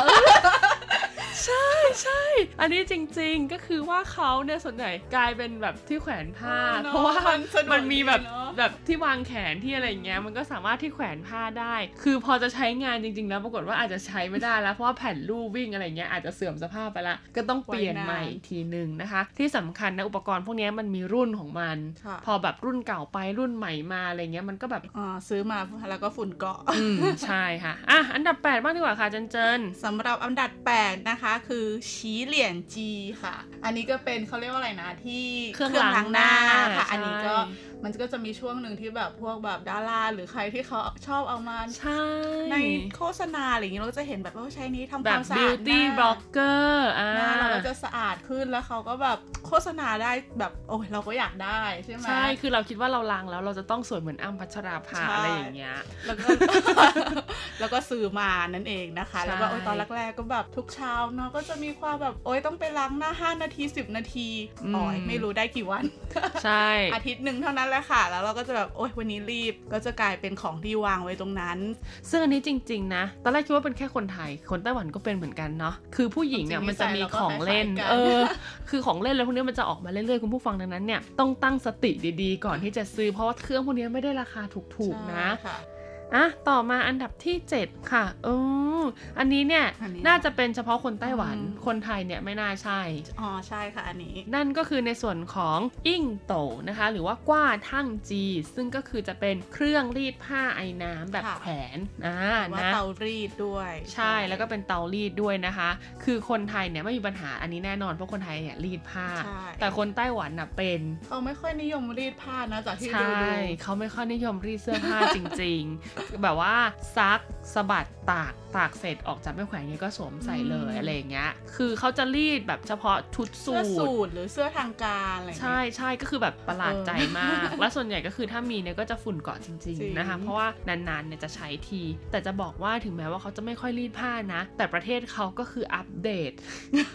Speaker 6: ใช่ใช่ อันนี้จริงๆก็คือว่าเขาเนี่ยส่วนใหญ่กลายเป็นแบบที่แขวนผ้า
Speaker 7: เนอะ
Speaker 6: เพราะว่า
Speaker 7: มันสะดวก
Speaker 6: มันมีแบบ
Speaker 7: ดีเนอะ
Speaker 6: แบบที่วางแขนที่อะไรอย่างเงี้ยมันก็สามารถที่แขวนผ้าได้ คือพอจะใช้งานจริง ๆ แล้วปรากฏว่าอาจจะใช้ไม่ได้แล้วเพราะว่าแผ่นลู่วิ่งอะไรเงี้ยอาจจะเสื่อมสภาพไปละก็ต้องเปลี่ยนใหม่อีกทีหนึ่งนะคะ ที่สำคัญนะอุปกรณ์พวกเนี้ยมันมีรุ่นของมัน
Speaker 7: ค่ะ
Speaker 6: พอแบบรุ่นเก่าไปรุ่นใหม่มาอะไรเงี้ยมันก็แบบ
Speaker 7: อ่าซื้อมาแล้วก็ฝุ่นเกาะ
Speaker 6: อืมใช่ค่ะอะอันดับแปดบ้างดีกว่าค่ะเจนเจน
Speaker 7: สำหรับอันดับ8นะคะคือฉีเหลี่ยนจีค่ะ อันนี้ก็เป็นเขาเรียกว่าอะไรนะที่
Speaker 6: เครื่องล้างหน้า
Speaker 7: ค่ะ
Speaker 6: ใช่
Speaker 7: อันนี้ก็ มันก็จะมีช่วงหนึ่งที่แบบพวกแบบดาราหรือใครที่เขาชอบเอามา
Speaker 6: ใช่
Speaker 7: ในโฆษณาอะไรอย่างเงี้ยเราก็จะเห็นแบบว่าใช้นี้ทำค
Speaker 6: แบ
Speaker 7: วา
Speaker 6: บ
Speaker 7: มสะอาดห
Speaker 6: beauty
Speaker 7: น้า
Speaker 6: blogger อ่า
Speaker 7: หน้าเราก็จะสะอาดขึ้นแล้วเขาก็แบบโฆษณาได้แบบโอ้ยเราก็อยากได้ใช่ไหม
Speaker 6: ใช่คือเราคิดว่าเราล้างแล้วเราจะต้องสวยเหมือนอ้ำพัชราภา
Speaker 7: ใช่
Speaker 6: อะไรอย่างเงี้ย
Speaker 7: แล้วก็แล้วก็ซื้อมานั่นเองนะคะ
Speaker 6: ใช่
Speaker 7: แล้วก็โอ้ยตอนแรกๆก็แบบทุกเช้าเนาะก็จะมีความแบบโอ้ยต้องไปล้างหน้า 5 นาที 10 นาทีอ๋อยไม่รู้ได้กี่วัน
Speaker 6: ใช่
Speaker 7: อาทิตย์หนึ่งเท่านั้นแหละค่ะ แล้วเราก็จะแบบโอ้ยวันนี้รีบก็จะกลายเป็นของที่วางไว้ตรงนั้น
Speaker 6: ซึ่งอันนี้จริง ๆ นะ ตอนแรกคิดว่าเป็นแค่คนไทย คนไต้หวันก็เป็นเหมือนกันเนาะ คือผู้หญิงเนี่ย
Speaker 7: จริงๆ
Speaker 6: มันจะมีของเล่น
Speaker 7: นิสัยเราก็คล้ายๆกัน
Speaker 6: เออ คือของเล่นอะไรพวกนี้มันจะออกมาเรื่อยๆ คุณผู้ฟังดังนั้นเนี่ยต้องตั้งสติดีๆ ก่อนที่จะซื้อ เพราะว่าเครื่องพวกนี้ไม่ได้ราคาถูกๆ นะ
Speaker 7: ใช่ค่ะ
Speaker 6: อะต่อมาอันดับที่ 7 ค่ะเอออันนี้เนี่ย
Speaker 7: อันนี้
Speaker 6: น่าจะเป็นเฉพาะคนไต้หวัน
Speaker 7: อืม
Speaker 6: คนไทยเนี่ยไม่น่าใช่
Speaker 7: อ๋อ ใช่ค่ะอันนี้
Speaker 6: นั่นก็คือในส่วนของอิ่งโตนะคะ หรือว่ากว้าทั่งจี ซึ่งก็คือจะเป็นเครื่องรีดผ้าไอ้น้ำแบบ
Speaker 7: ค่ะ
Speaker 6: แขวนอ่า
Speaker 7: ว่า
Speaker 6: นะ
Speaker 7: เตารีดด้วย
Speaker 6: ใช่แล้วก็เป็นเตารีดด้วยนะคะ คือคนไทยเนี่ยไม่มีปัญหาอันนี้แน่นอนเพราะคนไทยเนี่ยรีดผ้า
Speaker 7: ใช่
Speaker 6: แต่คนไต้หวันน่ะเป็น
Speaker 7: เขาไม่ค่อยนิยมรีดผ้านะจากที่
Speaker 6: ใช
Speaker 7: ดูดู่
Speaker 6: เขาไม่ค่อยนิยมรีดเสื้อผ้าจริงๆแบบว่าซักสะบัดตากตากเสร็จออกจากไม่แขวนเงี้ยก็สวมใส่เลยอะไรอย่างเงี้ย คือเขาจะรีดแบบเฉพาะชุดสู
Speaker 7: เสื้อ
Speaker 6: ท
Speaker 7: สูทหรือเสื้อทางการอะไรอย่าง
Speaker 6: ใช่
Speaker 7: เงี้ย
Speaker 6: ใช่ก็คือแบบประหลาดใจมาก และส่วนใหญ่ก็คือถ้ามีเนี่ยก็จะฝุ่นเกาะจริง
Speaker 7: จริง
Speaker 6: ๆนะคะ เพราะว่านานๆเนี่ยจะใช้ที แต่จะบอกว่าถึงแม้ว่าเขาจะไม่ค่อยรีดผ้านะ แต่ประเทศเขาก็คืออัปเดต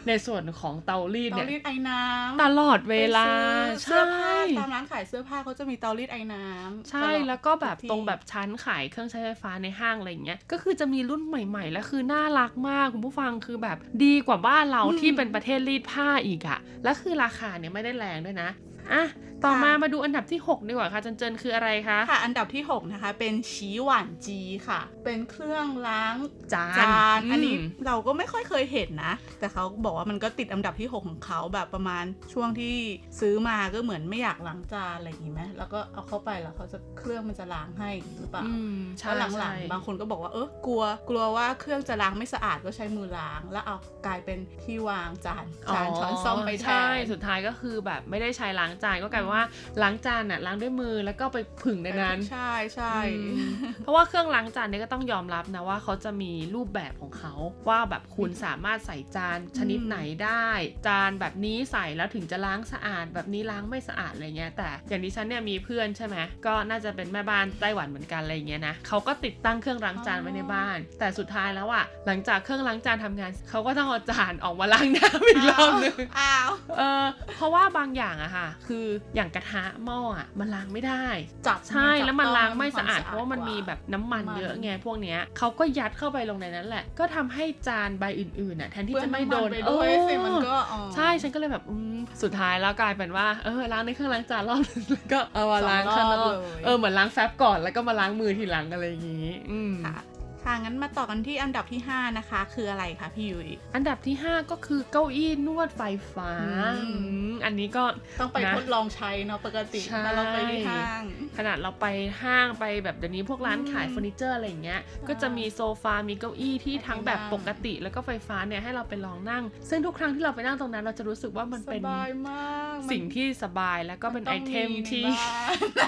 Speaker 6: ในส่วนของเตารีด
Speaker 7: เตา
Speaker 6: เนี่ย
Speaker 7: รีดไอ้น้ำ
Speaker 6: ตลอดเวลา
Speaker 7: ไปซื้อเสื้อผ้า
Speaker 6: ใช่
Speaker 7: ตามร้านขายเสื้อผ้าเขาจะมีเตารีดไอ้น้ำ
Speaker 6: ใช่
Speaker 7: ตอด
Speaker 6: แล้วก็แบบ
Speaker 7: ทุที่
Speaker 6: ตรงแบบชั้นขายเครื่องใช้ไฟฟ้าในห้างอะไรอย่างเงี้ยก็คือจะมีรุ่นใหม่ ๆ แล้วคือน่ารักมากคุณผู้ฟังคือแบบดีกว่าบ้านเราที่เป็นประเทศรีดผ้าอีกอะแล้วคือราคาเนี่ยไม่ได้แรงด้วยนะอะ ต่อมามาดูอันดับที่ 6 ดีกว่าค่ะเจนเจนคืออะไรคะ
Speaker 7: ค่ะ อันดับที่ 6 นะคะ เป็นฉีหวานจีค่ะ เป็นเครื่องล้าง
Speaker 6: จาน
Speaker 7: จานอันนี้
Speaker 6: ม
Speaker 7: เราก็ไม่ค่อยเคยเห็นนะ แต่เขาบอกว่ามันก็ติดอันดับที่ 6 ของเขาแบบประมาณช่วงที่ซื้อมาก็เหมือนไม่อยากล้างจานอะไรอย่างงี้ไหมแล้วก็เอาเข้าไปแล้วเขาจะเครื่องมันจะล้างให้หรือเปล่า
Speaker 6: อืมใช่
Speaker 7: แล้วหลัง
Speaker 6: ใช่
Speaker 7: ๆบางคนก็บอกว่าเออกลัวกลัวว่าเครื่องจะล้างไม่สะอาดก็ใช้มือล้าง แล้วเอากลายเป็นที่วางจานจานช้อนซ่อมไปแท
Speaker 6: ใช่
Speaker 7: น
Speaker 6: สุดท้ายก็คือแบบไม่ได้ใช้ล้างจานก็กลายเป็นว่าล้างจานน่ะล้างด้วยมือแล้วก็ไปผึ่งในนั้น
Speaker 7: ใช่ใช่
Speaker 6: อืมเพราะว่าเครื่องล้างจานเนี่ยก็ต้องยอมรับนะว่าเขาจะมีรูปแบบของเขาว่าแบบคุณสามารถใส่จานชนิดไหนได้ จานแบบนี้ใส่แล้วถึงจะล้างสะอาด แบบนี้ล้างไม่สะอาดอะไรเงี้ยแต่อย่างดิฉันเนี่ยมีเพื่อนใช่ไหมก็น่าจะเป็นแม่บ้านไต้หวันเหมือนกันอะไรเงี้ยนะเขาก็ติดตั้งเครื่องล้างจานไว้ในบ้าน แต่สุดท้ายแล้วอะหลังจากเครื่องล้างจานทำงานเขาก็ต้องเอาจานออกมาล้างน้ำอีกรอบนึง
Speaker 7: อ้าว
Speaker 6: เออเพราะว่าบางอย่างอะค่ะ คืออย่างกระทะหม้ออะมันล้างไม่ได้
Speaker 7: จับ
Speaker 6: ใช่
Speaker 7: จับ
Speaker 6: แล้วมัน
Speaker 7: ต้อง
Speaker 6: ล้างไม่สะอาด
Speaker 7: คว
Speaker 6: เพราะว่ามัน
Speaker 7: ก
Speaker 6: มีแบบน้ำมัน
Speaker 7: น้ำมัน
Speaker 6: เยอะไงพวกเนี้ยเขาก็ยัดเข้าไปลงในนั้นแหละ ก็ทำให้จานใบอื่นๆน่ะแทนที่จะไม่โดน
Speaker 7: เปื้อำมัไปด้วยสิ
Speaker 6: เออ
Speaker 7: มันก็อ๋อ
Speaker 6: ใช่ฉันก็เลยแบบอืมสุดท้ายแล้วกลายเป็นว่าเออล้างในเครื่องล้างจานรอบนึงแล้วก็เอามาล้างข้างนอกเออเหมือนล้างแฟบก่อนแล้วก็มาล้างมือทีหลังอะไรอย่างงี้อืม
Speaker 7: ค่ะค่ะ งั้นมาต่อกันที่อันดับที่ 5 นะคะ คืออะไรคะพี่ยุ้ย
Speaker 6: อันดับที่ 5 ก็คือเก้าอี้นวดไฟฟ้า
Speaker 7: อืม
Speaker 6: อืมอันนี้ก็
Speaker 7: ต้องไป
Speaker 6: นะ
Speaker 7: ทดลองใช้เนาะปกติ
Speaker 6: ใช่
Speaker 7: ถ้าเราไปที่ห้าง
Speaker 6: ขนาดเราไปห้างไปแบบเดี๋ยวนี้พวกร้านขาย
Speaker 7: อืม
Speaker 6: เฟอร์นิเจอร์อะไรอย่างเงี้ย ก็จะมีโซฟา มีเก้าอี้ที่ทั้งแบบปกติ แล้วก็ไฟฟ้าเนี่ยให้เราไปลองนั่ง ซึ่งทุกครั้งที่เราไปนั่งตรงนั้น เราจะรู้สึกว่ามัน
Speaker 7: ส
Speaker 6: เป็น
Speaker 7: บายมาก
Speaker 6: สิ่งที่สบายแล้วก็เป็นไอเทมที่
Speaker 7: น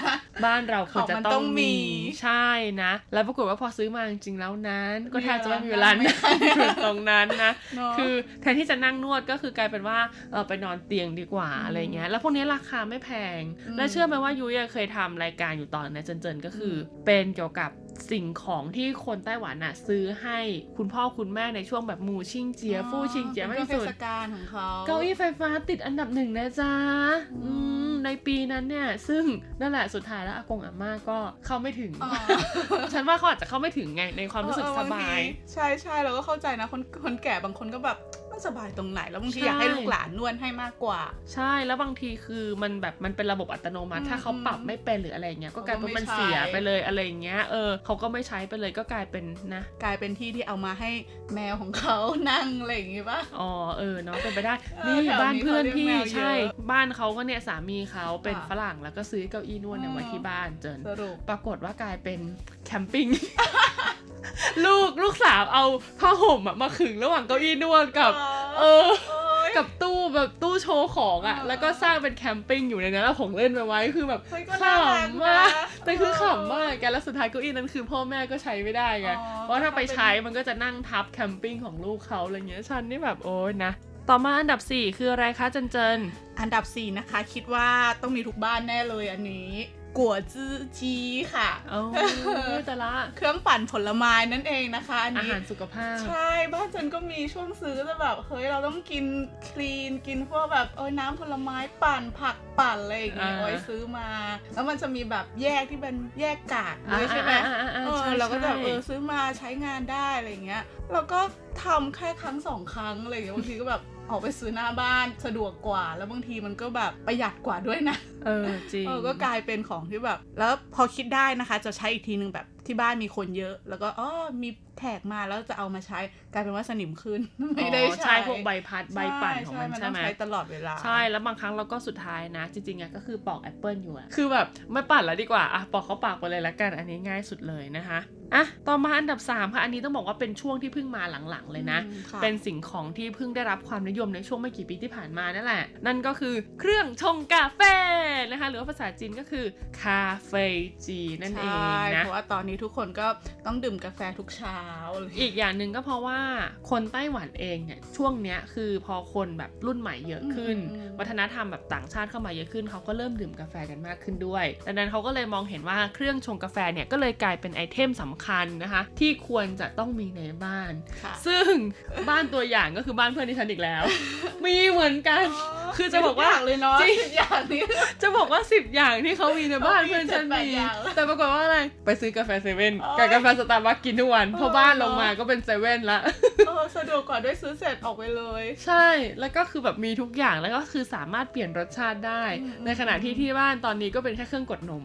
Speaker 7: บ้าน
Speaker 6: บ้านเราควรจะ
Speaker 7: ของมัน
Speaker 6: ต้
Speaker 7: ต้
Speaker 6: อ
Speaker 7: องงมี
Speaker 6: มี ใช่นะ แล้วปรากฏว่าพอซื้อมาจริงๆแล้วนั้น ก็แทบจะไม่มีเวลา
Speaker 7: ไม่
Speaker 6: นั่งอยู่ตรงนั้นนะ
Speaker 7: เนอะ
Speaker 6: คือแทนที่จะนั่งนวดก็คือกลายเป็นว่าเออไปนอนเตียงดีกว่าอะไรเงี้ย แล้วพวกนี้ราคาไม่แพง
Speaker 7: อืม
Speaker 6: และเชื่อไหมว่ายุ้ยอะเคยทำรายการอยู่ตอนนะเจนๆก็คืออเป็นเกี่ยวกับสิ่งของที่คนไต้หวันน่ะซื้อให้คุณพ่อคุณแม่ในช่วงแบบหมู่ชิงเจีย ฟู่ชิงเจียไม่
Speaker 7: ป็นเท
Speaker 6: สุด
Speaker 7: ศกาลของเขา
Speaker 6: เก้าอี้ไฟฟ้าติดอันดับหนึ่งนะจ๊ะอืม ในปีนั้นเนี่ย ซึ่งนั่นแหละสุดท้ายแล้วอากงอาม่าก็เข้าไม่ถึง
Speaker 7: อ๋อ
Speaker 6: ฉันว่าเขาอาจจะเข้าไม่ถึงไงในความรู้สึก
Speaker 7: เออ
Speaker 6: ส
Speaker 7: เออบา
Speaker 6: ย
Speaker 7: งทีใช่ใช่เราก็เข้าใจนะคนคนแก่บางคนก็แบบมัน สบายตรงไหน แล้วบางที
Speaker 6: ใช่
Speaker 7: อยากให้ลูกหลานนวดให้มากกว่า
Speaker 6: ใช่แล้วบางทีคือมันแบบมันเป็นระบบอัตโนมัติ
Speaker 7: อืม
Speaker 6: ถ้าเขาปรับไม่เป็นหรืออะไรเงี้ยก็กลายเป็น
Speaker 7: เขาก็ไม่
Speaker 6: มันเสีย
Speaker 7: ใช้
Speaker 6: ไปเลยอะไรอย่างเงี้ยเออเขาก็ไม่ใช้ไปเลยก็กลายเป็นนะ
Speaker 7: กลายเป็นที่ที่เอามาให้แมวของเขานั่งอะไรอย่างงี้ป่ะ
Speaker 6: อ๋อเออเนาะเป็นไปได้
Speaker 7: เออ
Speaker 6: นี่
Speaker 7: แถวนี้
Speaker 6: บ้านเพื่อนพี่
Speaker 7: เขาเลี้ยงแมวเยอะ
Speaker 6: ใช่ บ้านเขาก็เนี่ยสามีเขาเป็น
Speaker 7: อะ
Speaker 6: ฝรั่งแล้วก็ซื้อเก้าอี้นวดเนี่ย
Speaker 7: อืม
Speaker 6: ไว้ที่บ้านเจน
Speaker 7: สรุป
Speaker 6: ปรากฏว่ากลายเป็นแคมปิ้ง ลูกลูกสาวเอาผ้าห่มอะมาขึงระหว่างเก้าอี้นวดกับ เออ
Speaker 7: โอ๊ย
Speaker 6: กับตู้แบบตู้โชว์ของอะ
Speaker 7: เออ
Speaker 6: แล้วก็สร้างเป็นแคมปิ้งอยู่ในนั้นแล้วของเล่นไปไว้คือแบบ
Speaker 7: เฮ้ยก็
Speaker 6: ข
Speaker 7: น่ารักำ
Speaker 6: มาก
Speaker 7: นะ
Speaker 6: แต่คือ
Speaker 7: เออ
Speaker 6: ขำมากแกแล้วสุดท้ายเก้าอี้นั้นคือพ่อแม่ก็ใช้ไม่ได้ไง
Speaker 7: อ๋อ
Speaker 6: เพราะถ้าไป
Speaker 7: ก็เป็น
Speaker 6: ใช้มันก็จะนั่งทับแคมปิ้งของลูกเขาอะไรเงี้ยฉันนี่แบบโอ้ยนะต่อมาอันดับ 4 คืออะไรคะเจนเจน
Speaker 7: อันดับ 4 นะคะ คิดว่าต้องมีทุกบ้านแน่เลยอันนี้ กัวจื้อจีค่ะ
Speaker 6: โอ้ยแต่ละ
Speaker 7: เครื่องปั่นผลไม้นั่นเองนะคะอัน
Speaker 6: อา
Speaker 7: นี้
Speaker 6: หารสุขภาพ
Speaker 7: ใช่ บ้านฉันก็มีช่วงซื้อแต่แบบ เฮ้ย เราต้องกินคลีน กินพวกแบบเอ้ยน้ำผลไม้ปั่นผักปั่นอะไรอย่างเงี้ย
Speaker 6: อ่า
Speaker 7: โอ้ยซื้อมา แล้วมันจะมีแบบแยกที่เป็นแยกกากด้วยใช่ไหม
Speaker 6: อ่าอ่าอ่า
Speaker 7: เอ
Speaker 6: ใช่
Speaker 7: อเราก็จะแบบ
Speaker 6: ใช่
Speaker 7: เออซื้อมาใช้งานได้อะไรอย่างเงี้ยแล้วก็ทำแค่ครั้งสองครั้งอะไรอย่างเงี้ยบางทีก็แบบ ออกไปซื้อหน้าบ้านสะดวกกว่า แล้วบางทีมันก็แบบประหยัดกว่าด้วยนะ
Speaker 6: เออจริง
Speaker 7: เออก็กลายเป็นของที่แบบ แล้วพอคิดได้นะคะ จะใช้อีกทีหนึ่งแบบ ที่บ้านมีคนเยอะ แล้วก็อ๋อมีแขกมาแล้วจะเอามาใช้กลายเป็นว่าสนิมขึ้นไม่ได้
Speaker 6: อ๋อ
Speaker 7: ใช้
Speaker 6: ใช่พวกใบพัดใบปั่นของมัน
Speaker 7: ใช่
Speaker 6: ใช่ไหม
Speaker 7: ต้องใช้ตลอดเวลา
Speaker 6: ใช่แล้วบางครั้งเราก็สุดท้ายนะ จริงๆอะก็คือปอกแอปเปิลอยู่อะคือแบบไม่ปั่นแล้วดีกว่าอะปอกเขาปากไปเลยละกันอันนี้ง่ายสุดเลยนะคะอะต่อมาอันดับ 3 ค่ะ อันนี้ต้องบอกว่าเป็นช่วงที่เพิ่งมาหลังๆ เลยนะ
Speaker 7: อืมค่ะ
Speaker 6: เป็นสิ่งของที่เพิ่งได้รับความนิยมในช่วงไม่กี่ปีที่ผ่านมานั่นแหละ นั่นก็คือเครื่องชงกาแฟนะคะ หรือว่าภาษาจีนก็คือคาเฟจีนั่นเอง
Speaker 7: ใช่
Speaker 6: นะ
Speaker 7: เพราะว่าตอนนี้ทุกคนก็ต้องดื่มกาแฟทุกเช้า
Speaker 6: อีกอย่างหนึ่งก็เพราะว่าคนไต้หวันเองเนี่ยช่วงเนี้ยคือพอคนแบบรุ่นใหม่เยอะขึ้น วัฒนธรรมแบบต่างชาติเข้ามาเยอะขึ้นเขาก็เริ่มดื่มกาแฟกันมากขึ้นด้วยดังนั้นเขาก็เลยมองเห็นว่าเครื่องชงกาแฟเนี่ยก็เลยกลายเป็นไอเทมสำคัญนะคะ ที่ควรจะต้องมีในบ้าน ซึ่งบ้านตัวอย่างก็คือบ้านเพื่อนที่ฉันอีกแล้ว มีเหมือนกันคือจะบอกว่า
Speaker 7: เลยเนาะ
Speaker 6: จริง
Speaker 7: อย่างนี้
Speaker 6: จะบอกว่า10อย่างที่เขามีในบ้านเพื่อนฉัน
Speaker 7: เขามี
Speaker 6: มี
Speaker 7: 7-8อย่างแล้ว
Speaker 6: แต่ปรากฏว่าอะไรไปซื้อกาแฟเซเว่น
Speaker 7: อ๋อ
Speaker 6: กับกาแฟสตาร์บัคกินทุกวันเพราะบ้านลงมา
Speaker 7: เนอะ
Speaker 6: ก็เป็นเซเว่นละ
Speaker 7: เออสะดวกกว่าด้วยซื้อเสร็จออกไปเลย
Speaker 6: ใช่แล้วก็คือแบบมีทุกอย่างแล้วก็คือสามารถเปลี่ยนรสชาติได้
Speaker 7: อืม
Speaker 6: ในขณะที่ที่บ้านตอนนี้ก็เป็นแค่เครื่องกดนม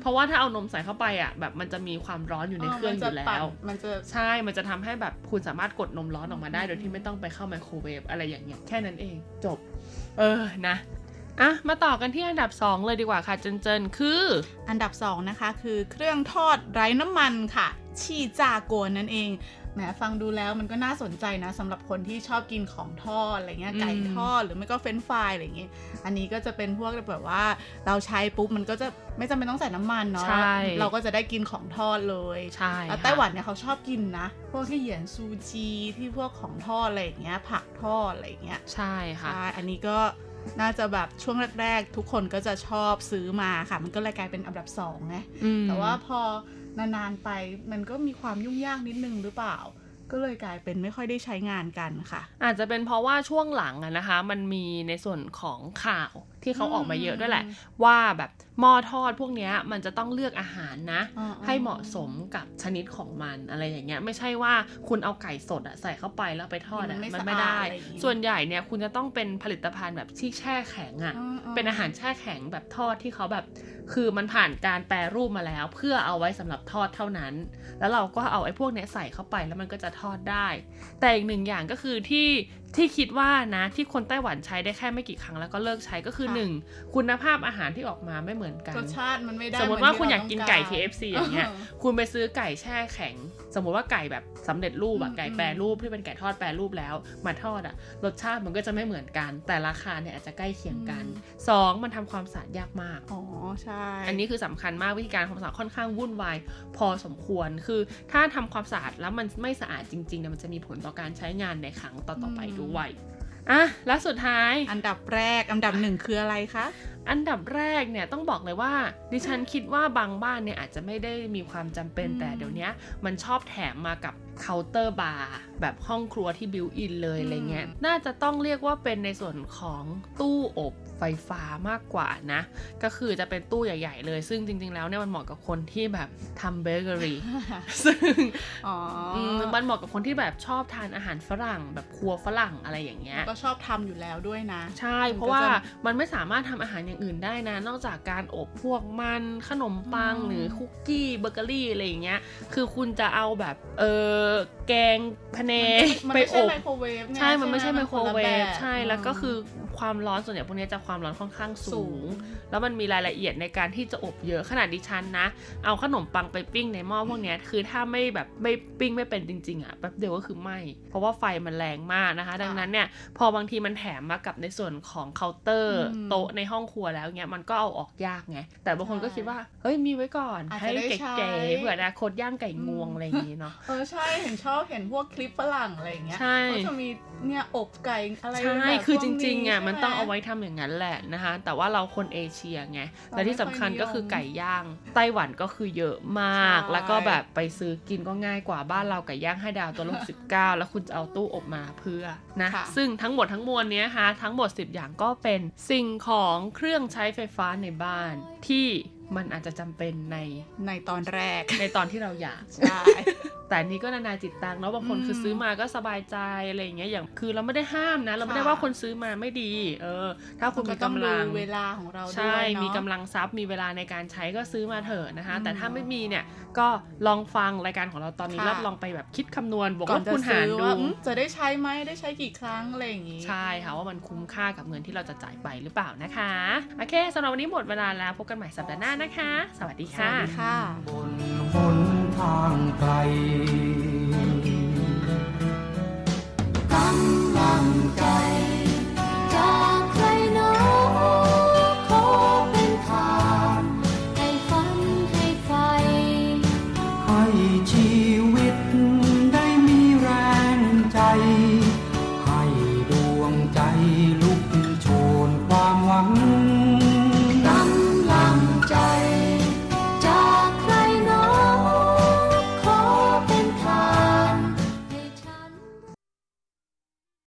Speaker 6: เพราะว่าถ้าเอานมใส่เข้าไปอะ แบบมันจะมีความร้อนอยู่ในเครื่องอยู่แล้ว
Speaker 7: มันจะ
Speaker 6: ว
Speaker 7: ปั่นมันจะ
Speaker 6: ใช่ มันจะทำให้แบบคุณสามารถกดนมร้อนออกมาได้ โดยที่ไม่ต้องไปเข้าไมโครเวฟอะไรอย่างเงี้ยแค่นั้นเองจบ เออนะ อะมาต่อกันที่อันดับ 2 เลยดีกว่าค่ะเจนเจนคือ
Speaker 7: อันดับสองนะคะ คือเครื่องทอดไร้น้ำมันค่ะ ชีจากวนนั่นเองแหมฟังดูแล้วมันก็น่าสนใจนะสำหรับคนที่ชอบกินของทอดอะไรเงี้ย
Speaker 6: อืม
Speaker 7: ไก่ทอดหรือไม่ก็เฟรนช์ฟรายอะไรเงี้ยอันนี้ก็จะเป็นพวกแบบว่าเราใช้ปุ๊บมันก็จะไม่จำเป็นต้องใส่น้ำมันเนาะ
Speaker 6: ใช่
Speaker 7: เราก็จะได้กินของทอดเลย
Speaker 6: ใช่
Speaker 7: แล้ว
Speaker 6: ค่ะ
Speaker 7: ไต้หวันเนี่ยเขาชอบกินนะ พวกที่เหยียนซูจีที่พวกของทอดอะไรอย่างเงี้ยผักทอดอะไรอย่างเงี้ย
Speaker 6: ใช่ค่ะ
Speaker 7: ใช่อันนี้ก็ น่าจะแบบช่วงแรกๆ ทุกคนก็จะชอบซื้อมาค่ะ มันก็เลยกลายเป็นอันดับสองไง
Speaker 6: อืม
Speaker 7: แต่ว่าพอนานๆไปมันก็มีความยุ่งยากนิดนึงหรือเปล่า ก็เลยกลายเป็นไม่ค่อยได้ใช้งานกันค่ะ
Speaker 6: อาจจะเป็นเพราะว่าช่วงหลังอะนะคะ มันมีในส่วนของข่าว ที่เขาออกมาเยอะด้วยแหละ ว่าแบบหม้อทอดพวกเนี้ยมันจะต้องเลือกอาหารนะ
Speaker 7: อ๋อ
Speaker 6: ให้เหมาะสมกับชนิดของมันอะไรอย่างเงี้ยไม่ใช่ว่าคุณเอาไก่สดอะใส่เข้าไปแล้วไปทอดอะ
Speaker 7: มันไม่
Speaker 6: มันไม่ได้
Speaker 7: สะอาดอะไรอย่างงี้
Speaker 6: ส่วนใหญ่เนี่ยคุณจะต้องเป็นผลิตภัณฑ์แบบที่แช่แข็งอะ
Speaker 7: อืมๆ
Speaker 6: เป็นอาหารแช่แข็งแบบทอดที่เขาแบบ คือมันผ่านการแปรรูปมาแล้ว เพื่อเอาไว้สำหรับทอดเท่านั้น แล้วเราก็เอาไอ้พวกเนี้ยใส่เข้าไปแล้วมันก็จะทอดได้ แต่อีกหนึ่งอย่างก็คือที่ ที่คิดว่านะที่คนไต้หวันใช้ได้แค่ไม่กี่ครั้งแล้วก็เลิกใช้ก็คือ
Speaker 7: ค่ะ
Speaker 6: หนึ่งคุณภาพอาหารที่ออกมาไม่เหมือนกัน
Speaker 7: รสชาติมันไม่ได้
Speaker 6: สมมติว่า
Speaker 7: เห
Speaker 6: คุณอยาก
Speaker 7: ที่เร
Speaker 6: กิน
Speaker 7: ต้ง
Speaker 6: ไก่
Speaker 7: ร
Speaker 6: KFC อย่างเงี้ยคุณไปซื้อไก่แช่แข็ง สมมติว่าไก่แบบสำเร็จรูปอะ
Speaker 7: อืม
Speaker 6: ไก่แปรรูปที่เป็นไก่ทอดแปรรูปแล้ว มาทอดอะรสชาติมันก็จะไม่เหมือนกัน แต่ราคาเนี่ยอาจจะใกล้เคียงกันสองมันทำความสะอาดยากมาก
Speaker 7: อ๋อใช่
Speaker 6: อันนี้คือสำคัญมากวิธีการทำความสะอาดค่อนข้างวุ่นวายพอสมควรคือถ้าทำความสะอาดแล้วมันไม่สะอาดจริงๆเนี่ยมันจะมีผลต่อการใช้งานในครั้งต่อๆไปด้วยอะและสุดท้าย
Speaker 7: อันดับแรก อันดับหนึ่งคืออะไรคะ
Speaker 6: อันดับแรกเนี่ยต้องบอกเลยว่า ดิฉันคิดว่าบางบ้านเนี่ยอาจจะไม่ได้มีความจำเป็น
Speaker 7: อืม
Speaker 6: แต่เดี๋ยวนี้มันชอบแถมมากับเคาน์เตอร์บาร์แบบห้องครัวที่ built-in เลยอะไรเงี้ยน่าจะต้องเรียกว่าเป็นในส่วนของตู้อบไฟฟ้ามากกว่านะ ก็คือจะเป็นตู้ใหญ่ๆเลย ซึ่งจริงๆแล้วเนี่ยมันเหมาะกับคนที่แบบทำเบเกอรี่ซึ่ง
Speaker 7: อ๋ออ
Speaker 6: มมันเหมาะกับคนที่แบบชอบทานอาหารฝรั่ง แบบครัวฝรั่งอะไรอย่างเงี้ย
Speaker 7: ก็ชอบทำอยู่แล้วด้วยนะ
Speaker 6: ใช่
Speaker 7: มันก็
Speaker 6: เพราะว่า
Speaker 7: จะ
Speaker 6: มันไม่สามารถทำอาหารอย่างอื่นได้นะ นอกจากการอบพวกมันขนมปัง
Speaker 7: อืม
Speaker 6: หรือคุกกี้เบเกอรี่อะไรอย่างเงี้ย คือคุณจะเอาแบบเออแกงพะเน
Speaker 7: มัน
Speaker 6: ไป
Speaker 7: ไม่
Speaker 6: อ
Speaker 7: ใช่
Speaker 6: บ
Speaker 7: ไมโครเวฟไง
Speaker 6: ใช่มันไม่ใช่
Speaker 7: ห
Speaker 6: ไมโครเวฟ
Speaker 7: นนละแบบ
Speaker 6: ใช่แล้วก็คือความร้อนส่วนใหญ่พวกนี้จะความร้อนค่อนข้างสู
Speaker 7: สู
Speaker 6: ง
Speaker 7: ง
Speaker 6: แล้วมันมีรายละเอียดในการที่จะอบเยอะขนาดดิฉันนะ เอาขนมปังไปปิ้งในหม้อพวกเนี้ยคือถ้าไม่แบบไม่ปิ้งไม่เป็นจริงๆอะ่ะแป๊บเดียวก็คือไหมเพราะว่าไฟมันแรงมากนะคะ ดังนั้นเนี่ยพอบางทีมันแถมมากับในส่วนของเคาน์เตอร์
Speaker 7: อืม
Speaker 6: โต๊ะในห้องครัวแล้วเนี้ยมันก็เอาออกยากไง แต่บางคนก็คิดว่า เฮ้ยมีไว้ก่อน
Speaker 7: อาจจะ
Speaker 6: ให้
Speaker 7: ได้ใช้
Speaker 6: เก๋ๆเผื่ออนาคตย่างไก่งวงอะไรอย่างงี้เนาะ
Speaker 7: เออใช่เห็นชอบเห็นพวกคลิปฝรั่งอะไรอย่างเงี้ย
Speaker 6: ใช่
Speaker 7: เขาจะมี เนี่ยอบไก่อะไร
Speaker 6: ใช่
Speaker 7: แบบ
Speaker 6: คือ
Speaker 7: พว
Speaker 6: จ
Speaker 7: ก
Speaker 6: ริงๆอะ
Speaker 7: ใช่ไห
Speaker 6: มันต้องเอาไว้ทำอย่างนั้นแหละนะคะ แต่ว่าเราคนเอเชียไง
Speaker 7: เรา
Speaker 6: และที่สำคัญ
Speaker 7: ไม่ค่อยนิยม
Speaker 6: ก็คือไก่ย่าง ไต้หวันก็คือเยอะมาก
Speaker 7: ใช่
Speaker 6: แล้วก็แบบไปซื้อกินก็ง่ายกว่าบ้านเราไก่ย่างให้ดาวตัวละ69แล้วคุณจะเอาตู้อบมาเพื่อนะ
Speaker 7: ค่ะ
Speaker 6: ซึ่งทั้งหมดทั้งมวลเนี้ยฮะทั้งหมด 10 อย่างก็เป็นสิ่งของเครื่องใช้ไฟฟ้าในบ้านที่ มันอาจจะจำเป็นใน
Speaker 7: ในตอนแรก
Speaker 6: ในตอนที่เราอยาก
Speaker 7: ใช่
Speaker 6: แต่อันนี้ก็นานาจิตตังเนาะบางคน
Speaker 7: อืม
Speaker 6: คือซื้อมาก็สบายใจอะไรอย่างเงี้ยอย่างคือเราไม่ได้ห้ามนะ เราไม่ได้
Speaker 7: ค่ะ
Speaker 6: ว่าคนซื้อมาไม่ดี เออ ถ้าคุณ
Speaker 7: ก็
Speaker 6: มี
Speaker 7: ต้อง
Speaker 6: กำ
Speaker 7: ดู
Speaker 6: ลัง
Speaker 7: เวลาของเราด้วย
Speaker 6: ใช่
Speaker 7: เนาะ
Speaker 6: มีกำลังทรัพย์มีเวลาในการใช้ก็ซื้อมาเถอะนะคะ
Speaker 7: อืม
Speaker 6: แต่ถ้าไม่มีเนี่ยก็ลองฟังรายการของเราตอนนี้
Speaker 7: ค่ะ
Speaker 6: แล้วลองไปแบบคิดคำนวณบวก
Speaker 7: ก่
Speaker 6: ล
Speaker 7: อน
Speaker 6: บ
Speaker 7: จะ
Speaker 6: คูณหา
Speaker 7: ซื้
Speaker 6: ร
Speaker 7: อ
Speaker 6: ดู
Speaker 7: ว่าอืมจะได้ใช้ไหมได้ใช้กี่ครั้งอะไรอย่างงี้
Speaker 6: ใช่ค่ะว่ามันคุ้มค่ากับเงินที่เราจะจ่ายไปหรือเปล่านะคะโอเคสำหรับวันนี้หมดเวลาแล้วพบกันใหม่สัปดาห์หน้านะคะ สวัสดีค่ะส
Speaker 7: วัสดีค่ะ
Speaker 8: บนหนทางไกลกำลังใจ